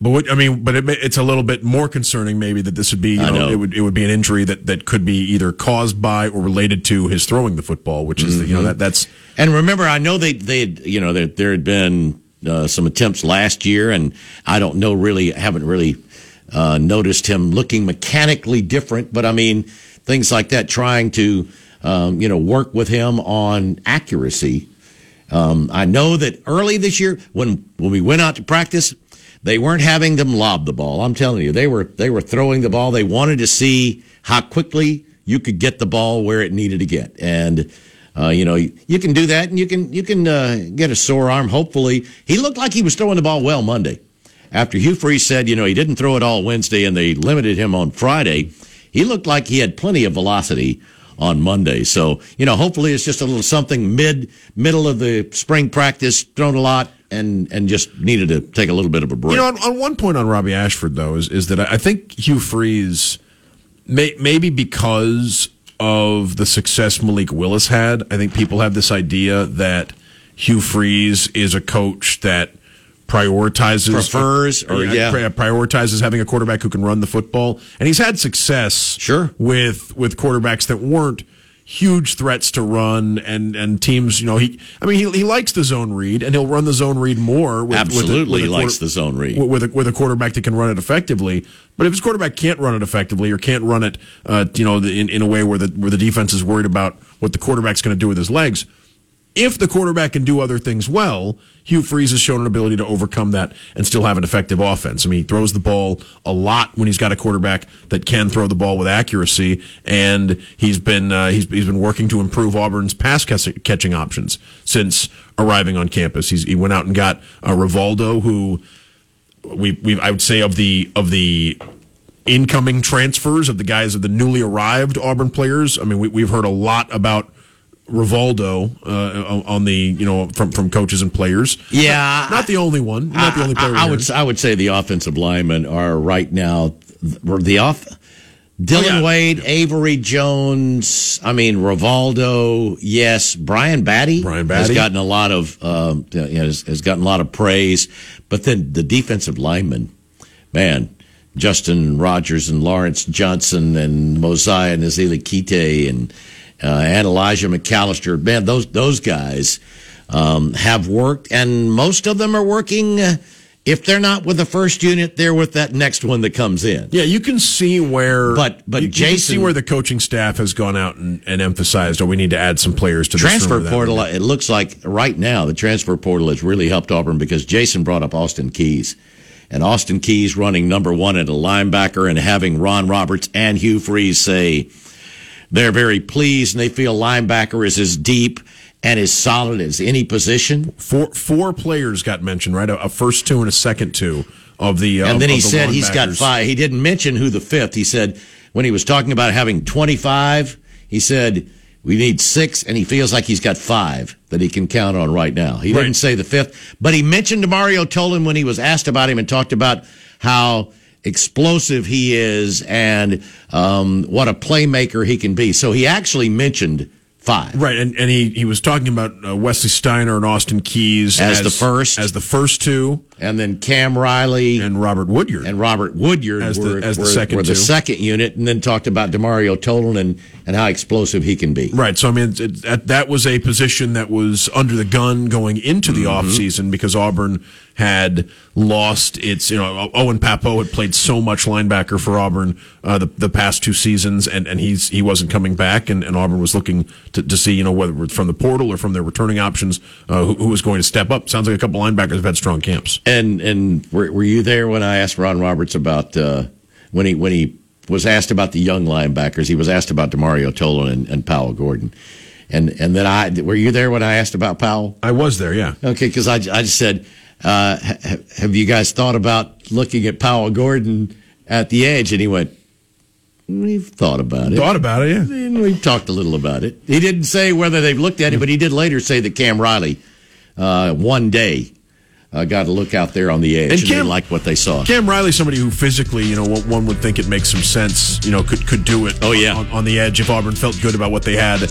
But what, I mean, but it, it's a little bit more concerning, maybe that this would be, you know, know. it would it would be an injury that, that could be either caused by or related to his throwing the football, which is the, you know Mm-hmm. that that's And remember, I know they they you know there there had been uh, some attempts last year, and I don't know really haven't really uh, noticed him looking mechanically different, but I mean things like that, trying to um, you know work with him on accuracy. Um, I know that early this year, when when we went out to practice, they weren't having them lob the ball. I'm telling you, they were they were throwing the ball. They wanted to see how quickly you could get the ball where it needed to get, and uh, you know you can do that, and you can you can uh, get a sore arm. Hopefully, he looked like he was throwing the ball well Monday. After Hugh Freeze said, you know, he didn't throw it all Wednesday, and they limited him on Friday, he looked like he had plenty of velocity on Monday. So, you know, hopefully it's just a little something mid middle of the spring practice, thrown a lot and and just needed to take a little bit of a break. You know, on, on one point on Robby Ashford though is is that I think Hugh Freeze, may, maybe because of the success Malik Willis had, I think people have this idea that Hugh Freeze is a coach that prioritizes Prefers, or, yeah. pri- prioritizes having a quarterback who can run the football, and he's had success Sure. with with quarterbacks that weren't huge threats to run and and teams. You know, he I mean he he likes the zone read and he'll run the zone read more. With, Absolutely with a, with a likes the zone read. with a, with a quarterback that can run it effectively. But if his quarterback can't run it effectively or can't run it, uh, you know, in, in a way where the where the defense is worried about what the quarterback's going to do with his legs, if the quarterback can do other things well, Hugh Freeze has shown an ability to overcome that and still have an effective offense. I mean, he throws the ball a lot when he's got a quarterback that can throw the ball with accuracy, and he's been uh, he's he's been working to improve Auburn's pass catching options since arriving on campus. He's, he went out and got uh, Rivaldo, who we we I would say of the of the incoming transfers of the guys of the newly arrived Auburn players. I mean, we, we've heard a lot about Rivaldo uh, on the you know from from coaches and players. Yeah, not the only one, not the only player. I, I would. I would say the offensive linemen are right now the off. Dillon Oh, yeah. Wade, Avery Jones. I mean Rivaldo. Yes, Brian Battie. Brian has gotten a lot of um, you know, has, has gotten a lot of praise. But then the defensive linemen, man, Justin Rogers and Lawrence Johnson and Mosiah and Nasili-Kite and and Elijah McAllister. Man, those those guys um, have worked, and most of them are working. Uh, if they're not with the first unit, they're with that next one that comes in. Yeah, you can see where, But- but you, you can see Jason- where the coaching staff has gone out and, and emphasized, oh, we need to add some players to this transfer portal. It looks like right now the transfer portal has really helped Auburn because Jason brought up Austin Keys, and Austin Keys running number one at a linebacker and having Ron Roberts and Hugh Freeze say they're very pleased and they feel linebacker is as deep and as solid as any position. Four four players got mentioned, right? A, a first two and a second two of the. Uh, and then he the said he's got five. He didn't mention who the fifth. He said when he was talking about having 25, he said we need six, and he feels like he's got five that he can count on right now. He Right. didn't say the fifth, but he mentioned Mario Tolan when he was asked about him and talked about how explosive he is and um, what a playmaker he can be. So he actually mentioned five. Right, and, and he, he was talking about uh, Wesley Steiner and Austin Keys As the first. as the first two, And then Cam Riley and Robert Woodyard. and Robert Woodyard As the- were, as the were- second were the second unit, and then talked about Demario Tolan and, and how explosive he can be. Right. So, I mean, it, that, that was a position that was under the gun going into the Mm-hmm. offseason because Auburn had lost its, you know, Owen Pappoe had played so much linebacker for Auburn uh, the, the past two seasons, and, and he's he wasn't coming back, and, and Auburn was looking to, to see, you know, whether it's from the portal or from their returning options, uh, who, who was going to step up. Sounds like a couple linebackers have had strong camps. And and were, were you there when I asked Ron Roberts about uh, when he when he was asked about the young linebackers? He was asked about Demario Tolan and, and Powell Gordon. And and then I were you there when I asked about Powell? I was there, yeah. Okay, because I, I just said, uh, have you guys thought about looking at Powell Gordon at the edge? And he went, we've thought about it. Thought about it, yeah. And we talked a little about it. He didn't say whether they've looked at it, but he did later say that Cam Riley, uh, one day, uh, got a look out there on the edge And and, they Cam- liked what they saw. Cam Riley, somebody who physically, you know, one would think it makes some sense, you know, could could do it. Oh, yeah. on, on the edge if Auburn felt good about what they had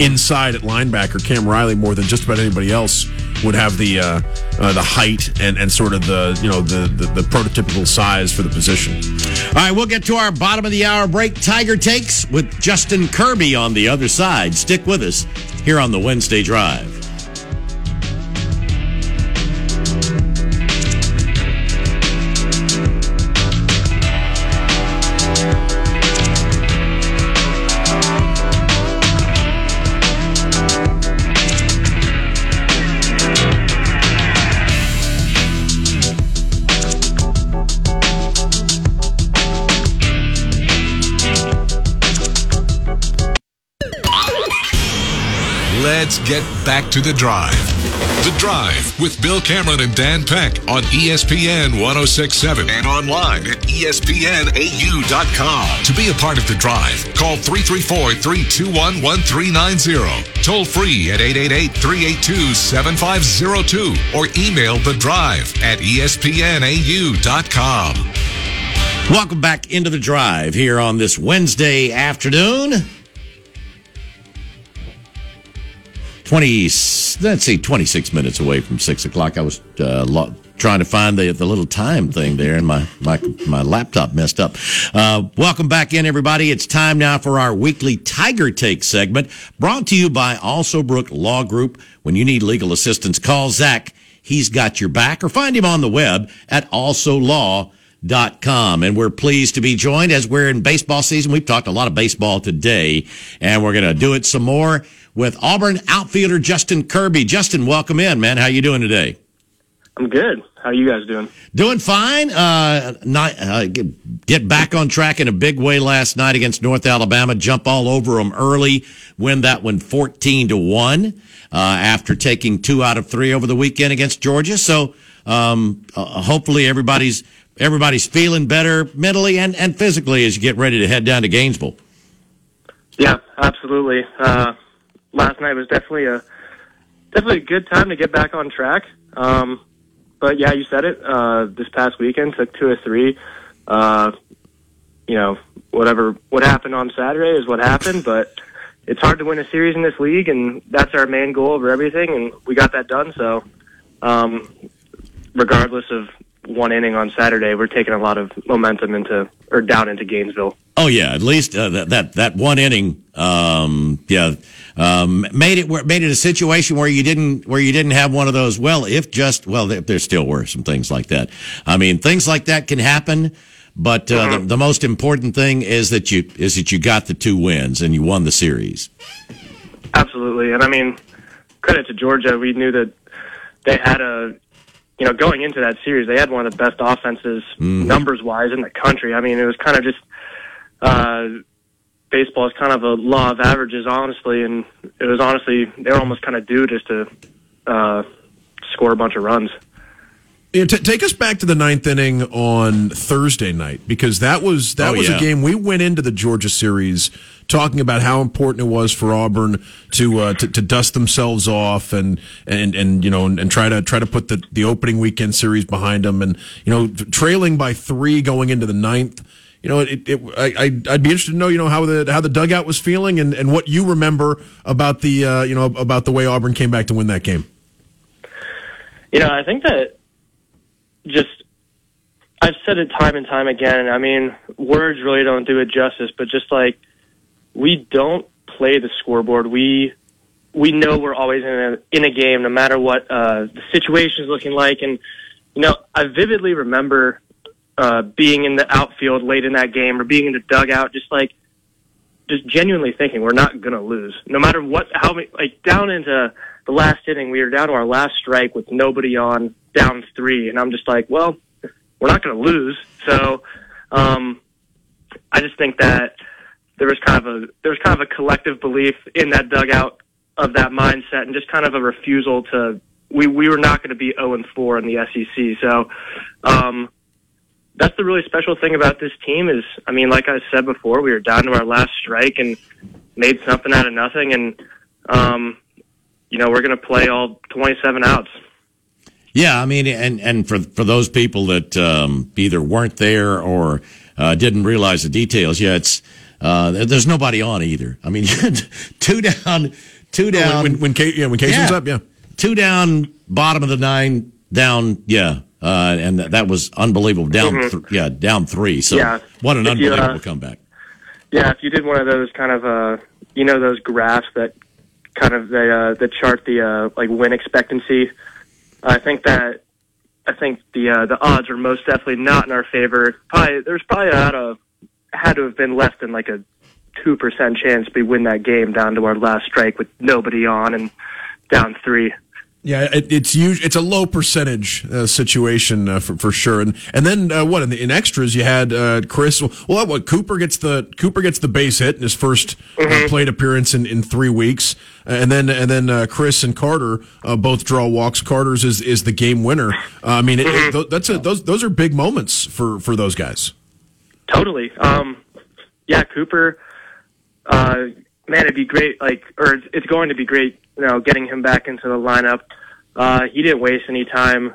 inside at linebacker. Cam Riley, more than just about anybody else, would have the uh, uh, the height and, and sort of the you know the, the the prototypical size for the position. All right, we'll get to our bottom of the hour break. Tiger takes with Justin Kirby on the other side. Stick with us here on the Wednesday Drive. Let's get back to the drive. The Drive with Bill Cameron and Dan Peck on ESPN 1067 and online at ESPNAU.com. To be a part of the drive, call 334 321 1390. Toll free at 888 382 7502 or email the drive at ESPNAU.com. Welcome back into the drive here on this Wednesday afternoon. 20, let's see, 26 minutes away from 6 o'clock. I was uh, lo- trying to find the, the little time thing there, and my, my, my laptop messed up. Uh, welcome back in, everybody. It's time now for our weekly Tiger Take segment, brought to you by Alsobrook Law Group. When you need legal assistance, call Zach. He's got your back, or find him on the web at alsolaw.com. And we're pleased to be joined as we're in baseball season. We've talked a lot of baseball today, and we're going to do it some more with Auburn outfielder Justin Kirby. Justin, welcome in, man. How you doing today? I'm good. How you guys doing? Doing fine. Uh, not, uh, get, back on track in a big way last night against North Alabama. Jump all over them early. Win that one 14 to 1 uh, after taking two out of three over the weekend against Georgia. So um, uh, hopefully everybody's everybody's feeling better mentally and, and physically as you get ready to head down to Gainesville. Yeah, absolutely. Last night was definitely a definitely a good time to get back on track. Um, but yeah, you said it. Uh, this past weekend took two or three. Uh, you know, whatever what happened on Saturday is what happened. But it's hard to win a series in this league, and that's our main goal over everything. And we got that done. So, um, regardless of one inning on Saturday, we're taking a lot of momentum into or down into Gainesville. Oh yeah, at least uh, that, that that one inning, um, yeah, um, made it made it a situation where you didn't where you didn't have one of those. Well, if just well, there, there still were some things like that. I mean, things like that can happen, but uh, the, the most important thing is that you is that you got the two wins and you won the series. Absolutely, and I mean, credit to Georgia. We knew that they had a, you know, going into that series, they had one of the best offenses numbers wise in the country. I mean, it was kind of just, uh, baseball is kind of a law of averages, honestly, and it was honestly they were almost kind of due just to uh, score a bunch of runs. Yeah, t- take us back to the ninth inning on Thursday night because that was that Oh, was yeah. a game we went into the Georgia series talking about how important it was for Auburn to uh, to, to dust themselves off and and and you know and, and try to try to put the the opening weekend series behind them and you know trailing by three going into the ninth. You know, it, it, I, I'd be interested to know, you know, how the how the dugout was feeling and, and what you remember about the uh, you know about the way Auburn came back to win that game. You know, I think that just I've said it time and time again. I mean, words really don't do it justice, but just like we don't play the scoreboard. We we know we're always in a in a game, no matter what uh, the situation is looking like. And you know, I vividly remember uh, being in the outfield late in that game, or being in the dugout, just like just genuinely thinking we're not going to lose, no matter what. How many like down into the last inning, we were down to our last strike with nobody on, down three, and I'm just like, well, we're not going to lose. So, um, I just think that there was kind of a there was kind of a collective belief in that dugout of that mindset, and just kind of a refusal to we we were not going to be 0 and 4 in the SEC. So, um, that's the really special thing about this team is, I mean, like I said before, we were down to our last strike and made something out of nothing, and um, you know we're going to play all 27 outs. Yeah, I mean, and and for for those people that um, either weren't there or uh, didn't realize the details, yeah, it's uh, there's nobody on either. I mean, two down, two down, when when, Ca- yeah, when Casey's Yeah. up, yeah. two down, bottom of the nine, down, yeah, uh, and that, that was unbelievable. Down, th- yeah, down three. So Yeah. what an If you, uh, unbelievable comeback. Yeah, if you did one of those kind of uh you know those graphs that kind of they uh that chart the uh like win expectancy, I think that I think the uh the odds are most definitely not in our favor. Probably there's probably had a had to have been less than like a two percent chance we win that game down to our last strike with nobody on and down three. Yeah, it, it's huge. It's a low percentage uh, situation uh, for for sure. And and then uh, what in, the, in extras you had uh, Chris. Well, what Cooper gets the Cooper gets the base hit in his 1st uh, plate appearance in, in three weeks, Uh, and then and then uh, Chris and Carter uh, both draw walks. Carter's is is the game winner. Uh, I mean, it, it, that's a, those those are big moments for for those guys. Totally. Um, yeah, Cooper. Uh, man, it'd be great. Like, or it's going to be great. You know, getting him back into the lineup. Uh, he didn't waste any time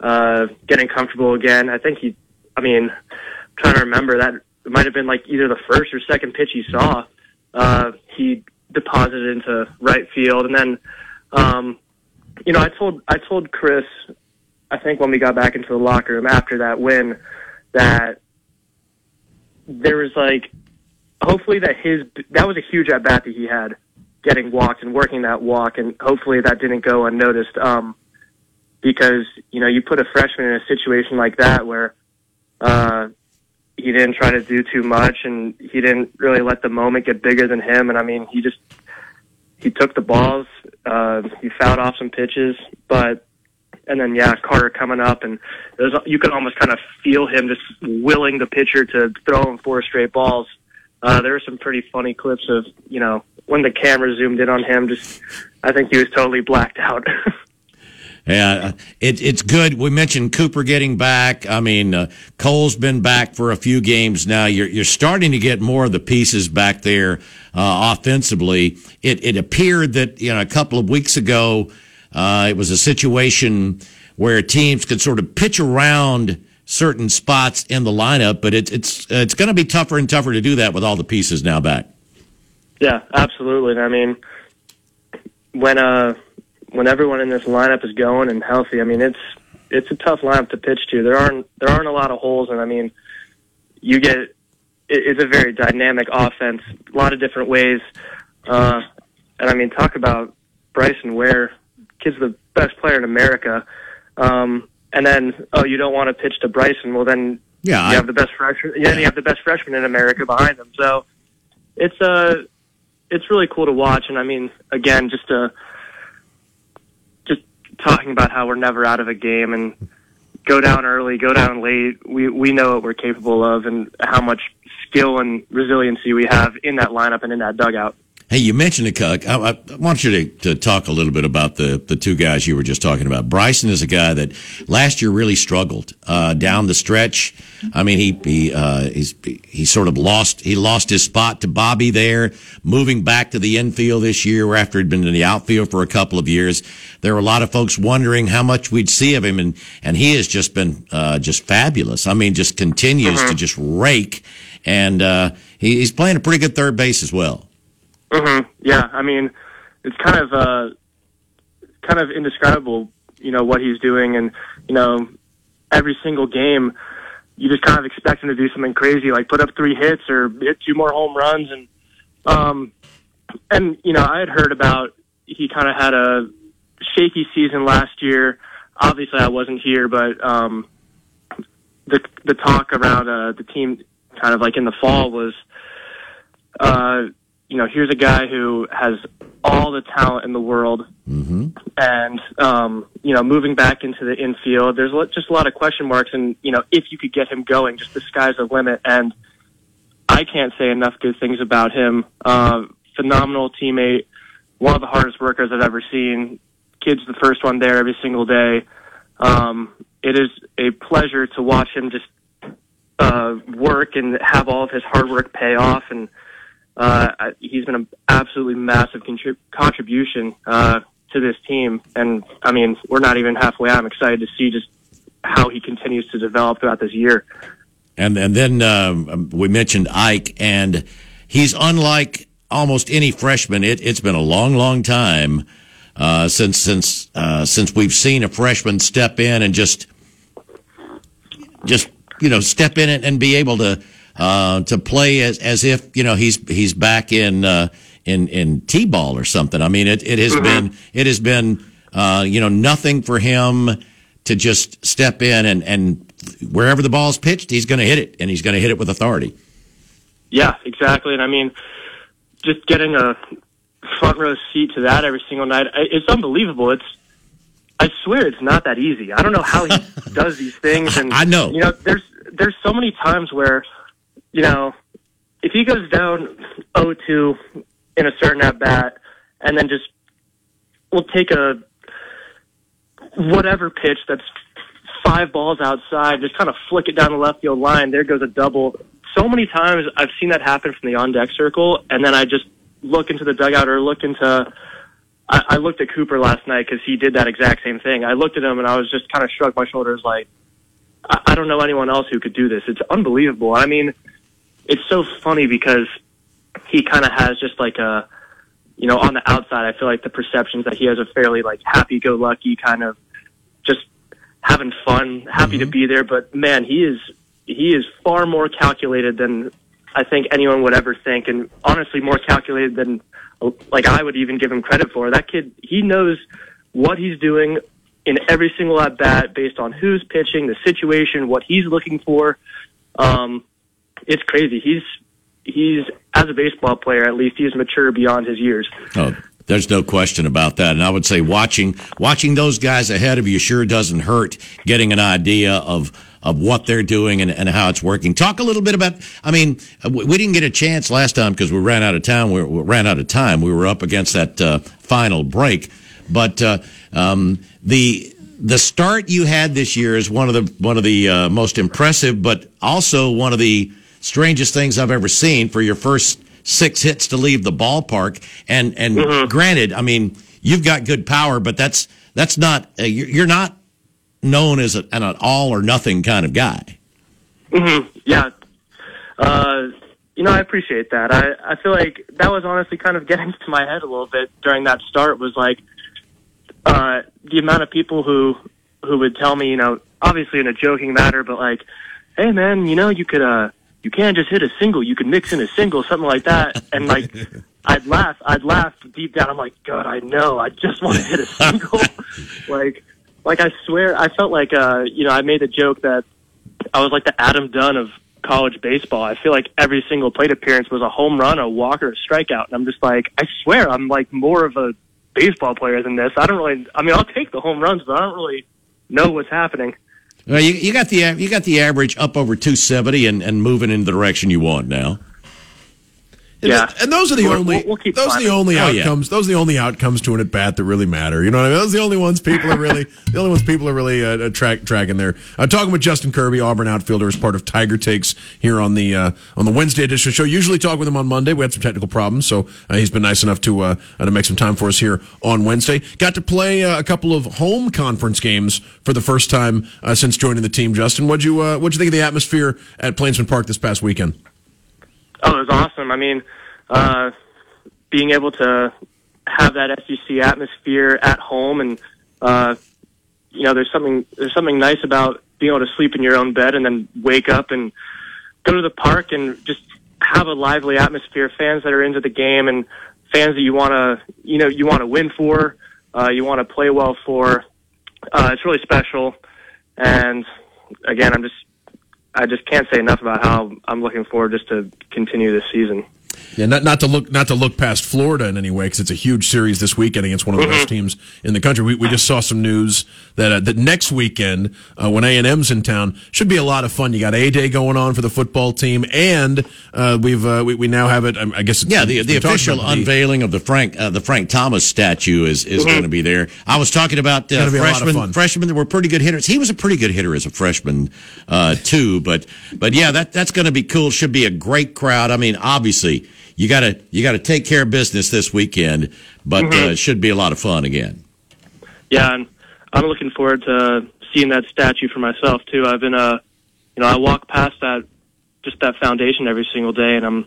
uh, getting comfortable again. I think he. I mean, I'm trying to remember that it might have been like either the first or second pitch he saw. Uh, he deposited into right field, and then Um, you know, I told I told Chris, I think when we got back into the locker room after that win, that there was like, hopefully that his that was a huge at bat that he had, getting walked and working that walk, and hopefully that didn't go unnoticed. Um, because you know you put a freshman in a situation like that where uh, he didn't try to do too much and he didn't really let the moment get bigger than him. And I mean, he just he took the balls, uh, he fouled off some pitches, but and then yeah, Carter coming up and there's you could almost kind of feel him just willing the pitcher to throw him four straight balls. Uh, there were some pretty funny clips of you know when the camera zoomed in on him. Just I think he was totally blacked out. Yeah, it, it's good. We mentioned Cooper getting back. I mean, uh, Cole's been back for a few games now. You're, you're starting to get more of the pieces back there uh, offensively. It, it appeared that you know a couple of weeks ago uh, it was a situation where teams could sort of pitch around certain spots in the lineup, but it, it's it's going to be tougher and tougher to do that with all the pieces now back. Yeah, absolutely. I mean, when uh when everyone in this lineup is going and healthy, I mean it's it's a tough lineup to pitch to. There aren't there aren't a lot of holes, and I mean you get it, it's a very dynamic offense, a lot of different ways. Uh, and I mean, talk about Bryson Ware, kid's the best player in America. Um, and then, oh, you don't want to pitch to Bryson? Well, then Yeah, you I- have the best freshman. Yeah, you have the best freshman in America behind him. So it's uh it's really cool to watch. And I mean, again, just uh just talking about how we're never out of a game and go down early, go down late. We we know what we're capable of and how much skill and resiliency we have in that lineup and in that dugout. Hey, you mentioned it, Cuck. I, I want you to, to talk a little bit about the, the two guys you were just talking about. Bryson is a guy that last year really struggled uh, down the stretch. I mean, he he uh, he's, he sort of lost he lost his spot to Bobby there, moving back to the infield this year after he'd been in the outfield for a couple of years. There were a lot of folks wondering how much we'd see of him, and and he has just been uh, just fabulous. I mean, just continues to just rake, and uh, he, he's playing a pretty good third base as well. Hmm Yeah, I mean, it's kind of uh, kind of indescribable, you know, what he's doing, and you know, every single game, you just kind of expect him to do something crazy, like put up three hits or hit two more home runs, and um, and you know, I had heard about he kind of had a shaky season last year. Obviously, I wasn't here, but um, the the talk around uh, the team, kind of like in the fall, was uh, you know, here's a guy who has all the talent in the world, Mm-hmm. and um, you know, moving back into the infield, there's just a lot of question marks, and you know, if you could get him going, just the sky's the limit. And I can't say enough good things about him. Uh, phenomenal teammate, one of the hardest workers I've ever seen. Kid's the first one there every single day. Um, it is a pleasure to watch him just uh, work and have all of his hard work pay off. And uh, he's been an absolutely massive contrib- contribution uh, to this team. And I mean, we're not even halfway. I'm excited to see just how he continues to develop throughout this year. And and then um, we mentioned Ike, and he's unlike almost any freshman. It, it's been a long, long time uh, since since uh, since we've seen a freshman step in and just just you know step in it and be able to uh, to play as as if you know he's he's back in uh, in in t-ball or something. I mean, it it has been it has been uh, you know nothing for him to just step in and and wherever the ball's pitched, he's going to hit it and he's going to hit it with authority. Yeah, exactly. And I mean, just getting a front row seat to that every single night, it's unbelievable. It's, I swear it's not that easy. I don't know how he does these things. And I know. you know, there's, there's so many times where, you know, if he goes down 0-2 in a certain at bat and then just will take a whatever pitch that's five balls outside, just kind of flick it down the left field line. There goes a double. So many times I've seen that happen from the on deck circle, and then I just look into the dugout or look into. I, I looked at Cooper last night because he did that exact same thing. I looked at him and I was just kind of shrugged my shoulders, like I, I don't know anyone else who could do this. It's unbelievable. I mean, it's so funny because he kind of has just like a you know, on the outside, I feel like the perceptions that he has a fairly like happy-go-lucky kind of just having fun, happy to be there. But man, he is he is far more calculated than I think anyone would ever think, and honestly, more calculated than like I would even give him credit for. That kid, he knows what he's doing in every single at bat based on who's pitching, the situation, what he's looking for. Um, it's crazy. He's he's as a baseball player, at least he's mature beyond his years. Oh, there's no question about that. And I would say watching watching those guys ahead of you sure doesn't hurt. Getting an idea of of what they're doing and, and how it's working. Talk a little bit about. I mean, we didn't get a chance last time because we ran out of time. We, we ran out of time. We were up against that uh, final break, but uh, um, the the start you had this year is one of the one of the uh, most impressive, but also one of the strangest things I've ever seen for your first six hits to leave the ballpark. And and granted, I mean you've got good power, but that's that's not uh, you're not known as a, an all or nothing kind of guy. hmm Yeah. Uh, you know, I appreciate that. I, I feel like that was honestly kind of getting to my head a little bit during that start was like, uh, the amount of people who, who would tell me, you know, obviously in a joking matter, but like, hey man, you know, you could, uh, you can't just hit a single. You could mix in a single, something like that. And like, I'd laugh. I'd laugh deep down. I'm like, God, I know. I just want to hit a single. like, like I swear, I felt like, uh, you know, I made a joke that I was like the Adam Dunn of college baseball. I feel like every single plate appearance was a home run, a walk, or a strikeout. And I'm just like, I swear, I'm like more of a baseball player than this. I don't really. I mean, I'll take the home runs, but I don't really know what's happening. Well, you, you got the you got the average up over 270 and, and moving in the direction you want now. And Yeah. th- and those are the We'll- only we'll- we'll keep those are the only Oh, yeah. outcomes. Those are the only outcomes to an at bat that really matter. You know what I mean? Those are the only ones people are really the only ones people are really uh, uh, track, tracking there. Uh, talking with Justin Kirby, Auburn outfielder, as part of Tiger Takes here on the uh, on the Wednesday edition of the show. Usually talk with him on Monday. We had some technical problems, so uh, he's been nice enough to uh, uh, to make some time for us here on Wednesday. Got to play uh, a couple of home conference games for the first time uh, since joining the team. Justin, what'd you uh, what'd you think of the atmosphere at Plainsman Park this past weekend? Oh, it was awesome. I mean, uh, being able to have that SEC atmosphere at home, and uh, you know, there's something there's something nice about being able to sleep in your own bed and then wake up and go to the park and just have a lively atmosphere. Fans that are into the game and fans that you want to you know you want to win for, uh, you want to play well for. Uh, it's really special, and again, I'm just I just can't say enough about how I'm looking forward just to continue this season. Yeah, not not to look not to look past Florida in any way because it's a huge series this weekend against one of the best teams in the country. We, we just saw some news that uh, that next weekend uh, when A and M's in town should be a lot of fun. You got A Day going on for the football team, and uh, we've uh, we, we now have it. um, I guess it's, Yeah, the, the official about, the- unveiling of the Frank uh, the Frank Thomas statue is, is going to be there. I was talking about uh, Gonna be a lot of freshmen freshmen that were pretty good hitters. He was a pretty good hitter as a freshman uh, too, but but yeah, that that's going to be cool. Should be a great crowd. I mean, obviously you got to you got to take care of business this weekend, but uh, it should be a lot of fun again. Yeah, and I'm looking forward to seeing that statue for myself too. I've been uh you know, I walk past that just that foundation every single day and I'm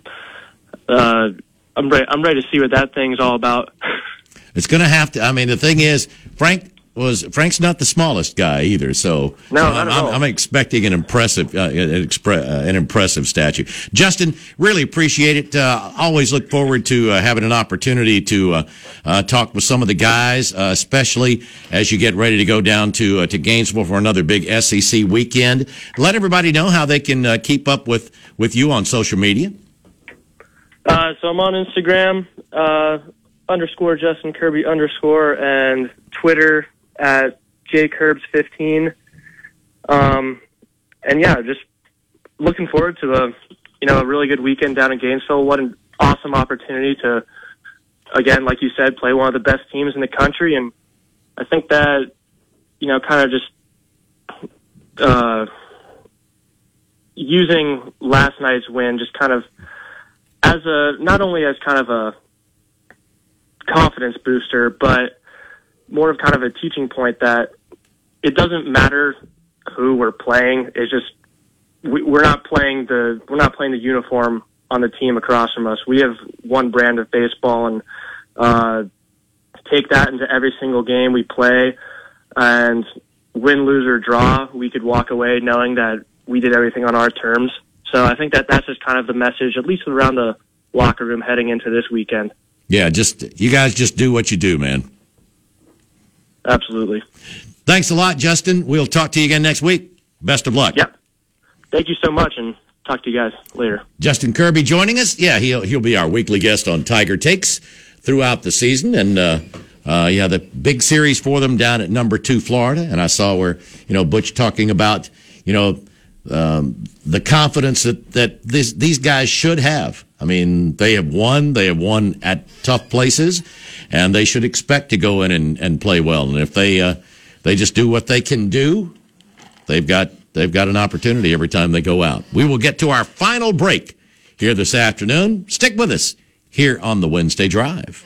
uh I'm ready I'm ready to see what that thing's all about. It's going to have to. I mean, the thing is, Frank was Frank's not the smallest guy either. So No, I'm, I'm. Expecting an impressive, uh, an, expre- uh, an impressive statue. Justin, really appreciate it. Uh, always look forward to uh, having an opportunity to uh, uh, talk with some of the guys, uh, especially as you get ready to go down to uh, to Gainesville for another big SEC weekend. Let everybody know how they can uh, keep up with with you on social media. Uh so I'm on Instagram, uh underscore Justin Kirby underscore and Twitter at jcurbs15. Um and yeah, just looking forward to a you know, a really good weekend down in Gainesville. What an awesome opportunity to again, like you said, play one of the best teams in the country and I think that you know, kind of just uh using last night's win just kind of as a not only as kind of a confidence booster, but more of kind of a teaching point that it doesn't matter who we're playing. It's just we, we're not playing the we're not playing the uniform on the team across from us. We have one brand of baseball, and uh, take that into every single game we play, and win, lose, or draw, we could walk away knowing that we did everything on our terms. So I think that that's just kind of the message, at least around the locker room heading into this weekend. Yeah, just you guys just do what you do, man. Absolutely. Thanks a lot, Justin. We'll talk to you again next week. Best of luck. Yeah. Thank you so much, and talk to you guys later. Justin Kirby joining us. Yeah, he'll he'll be our weekly guest on Tiger Takes throughout the season, and uh, uh, yeah, the big series for them down at number two Florida. And I saw where you know Butch talking about you know um, the confidence that that this, these guys should have. I mean, they have won. They have won at tough places, and they should expect to go in and, and play well. And if they uh, they just do what they can do, they've got they've got an opportunity every time they go out. We will get to our final break here this afternoon. Stick with us here on the Wednesday Drive.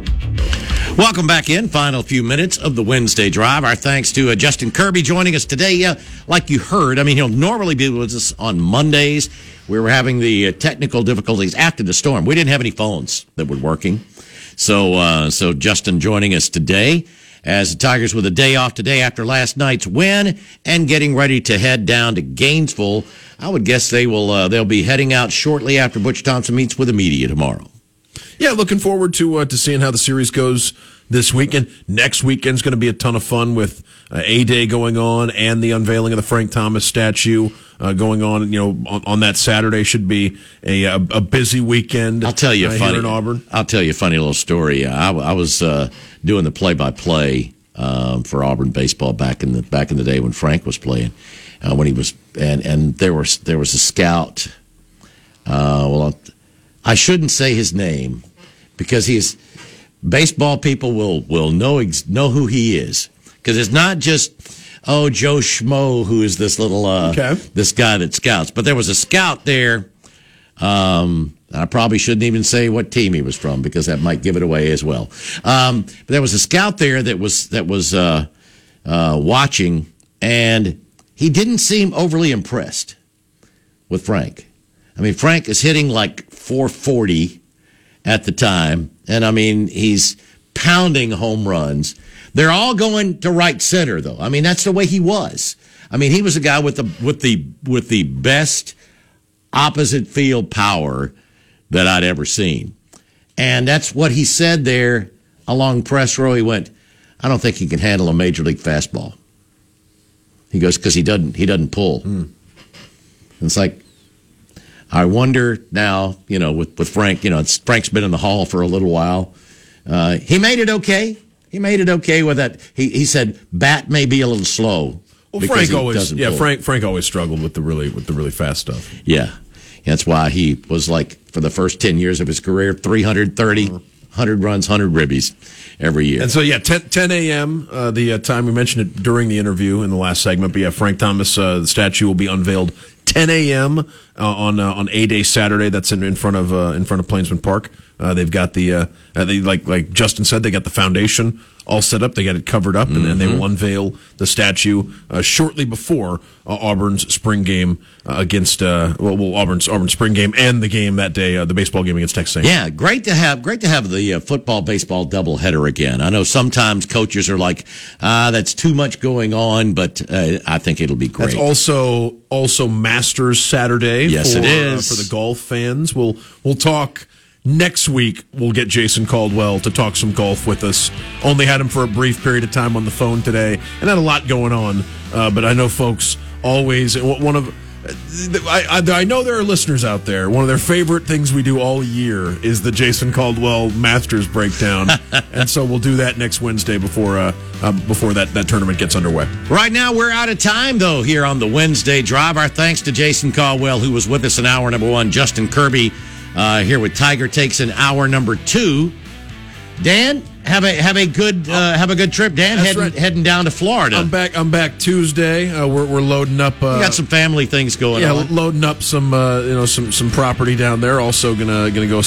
Welcome back in. Final few minutes of the Wednesday drive. Our thanks to uh, Justin Kirby joining us today. Yeah, like you heard, I mean, he'll normally be with us on Mondays. We were having the uh, technical difficulties after the storm. We didn't have any phones that were working. So, uh, so Justin joining us today as the Tigers with a day off today after last night's win and getting ready to head down to Gainesville. I would guess they will, uh, they'll be heading out shortly after Butch Thompson meets with the media tomorrow. Yeah, looking forward to uh, to seeing how the series goes this weekend. Next weekend's going to be a ton of fun with uh, A Day going on and the unveiling of the Frank Thomas statue uh, going on. You know, on, on that Saturday should be a a, a busy weekend. I'll tell you uh, funny. here in Auburn. I'll tell you a funny little story. I, I was uh, doing the play-by-play um, for Auburn baseball back in the back in the day when Frank was playing. Uh, when he was and and there was there was a scout. Uh, well, I shouldn't say his name because he's baseball people will will know ex- know who he is because it's not just oh Joe Schmo who is this little uh, Okay. this guy that scouts, but there was a scout there. Um, I probably shouldn't even say what team he was from because that might give it away as well. Um, but there was a scout there that was that was uh, uh, watching, and he didn't seem overly impressed with Frank. I mean, Frank is hitting like 440 at the time, and I mean he's pounding home runs. They're all going to right center, though. I mean that's the way he was. I mean he was a guy with the with the with the best opposite field power that I'd ever seen. And that's what he said there along press row. He went, I don't think he can handle a major league fastball. He goes, because he doesn't he doesn't pull. Hmm. And it's like I wonder now, you know, with, with Frank, you know, it's, Frank's been in the hall for a little while. Uh, he made it okay. He made it okay with that. He, he said, bat may be a little slow. Well, Frank always yeah pull." Frank Frank always struggled with the really with the really fast stuff. Yeah. That's why he was like, for the first 10 years of his career, 330, 100 runs, 100 ribbies every year. And so, yeah, 10, 10 a.m., uh, the uh, time we mentioned it during the interview in the last segment. But yeah, Frank Thomas, uh, the statue will be unveiled 10 a.m. Uh, on uh, on A Day Saturday. That's in, in front of uh, in front of Plainsman Park. Uh, they've got the uh, uh, they like like Justin said, they got the foundation all set up. They got it covered up, and then they will unveil the statue uh, shortly before uh, Auburn's spring game uh, against uh, well, well, Auburn's Auburn's spring game and the game that day, uh, the baseball game against Texas A&M. Yeah, great to have great to have the uh, football baseball doubleheader again. I know sometimes coaches are like, ah, that's too much going on, but uh, I think it'll be great. That's also also Masters Saturday. Yes, for, it is. for the golf fans. We'll we'll talk next week. We'll get Jason Caldwell to talk some golf with us. Only had him for a brief period of time on the phone today, and had a lot going on. Uh, but I know folks always one of. I, I, I know there are listeners out there. One of their favorite things we do all year is the Jason Caldwell Masters breakdown, and so we'll do that next Wednesday before uh, uh, before that, that tournament gets underway. Right now, we're out of time, though, here on the Wednesday Drive. Our thanks to Jason Caldwell, who was with us in hour number one, Justin Kirby uh, here with Tiger Takes an hour number two. Dan, have a have a good uh, have a good trip, Dan. That's Heading right. heading down to Florida. I'm back. I'm back Tuesday. Uh, we're we're loading up. Uh, We got some family things going yeah, on. loading up some uh, you know some some property down there. Also gonna gonna go.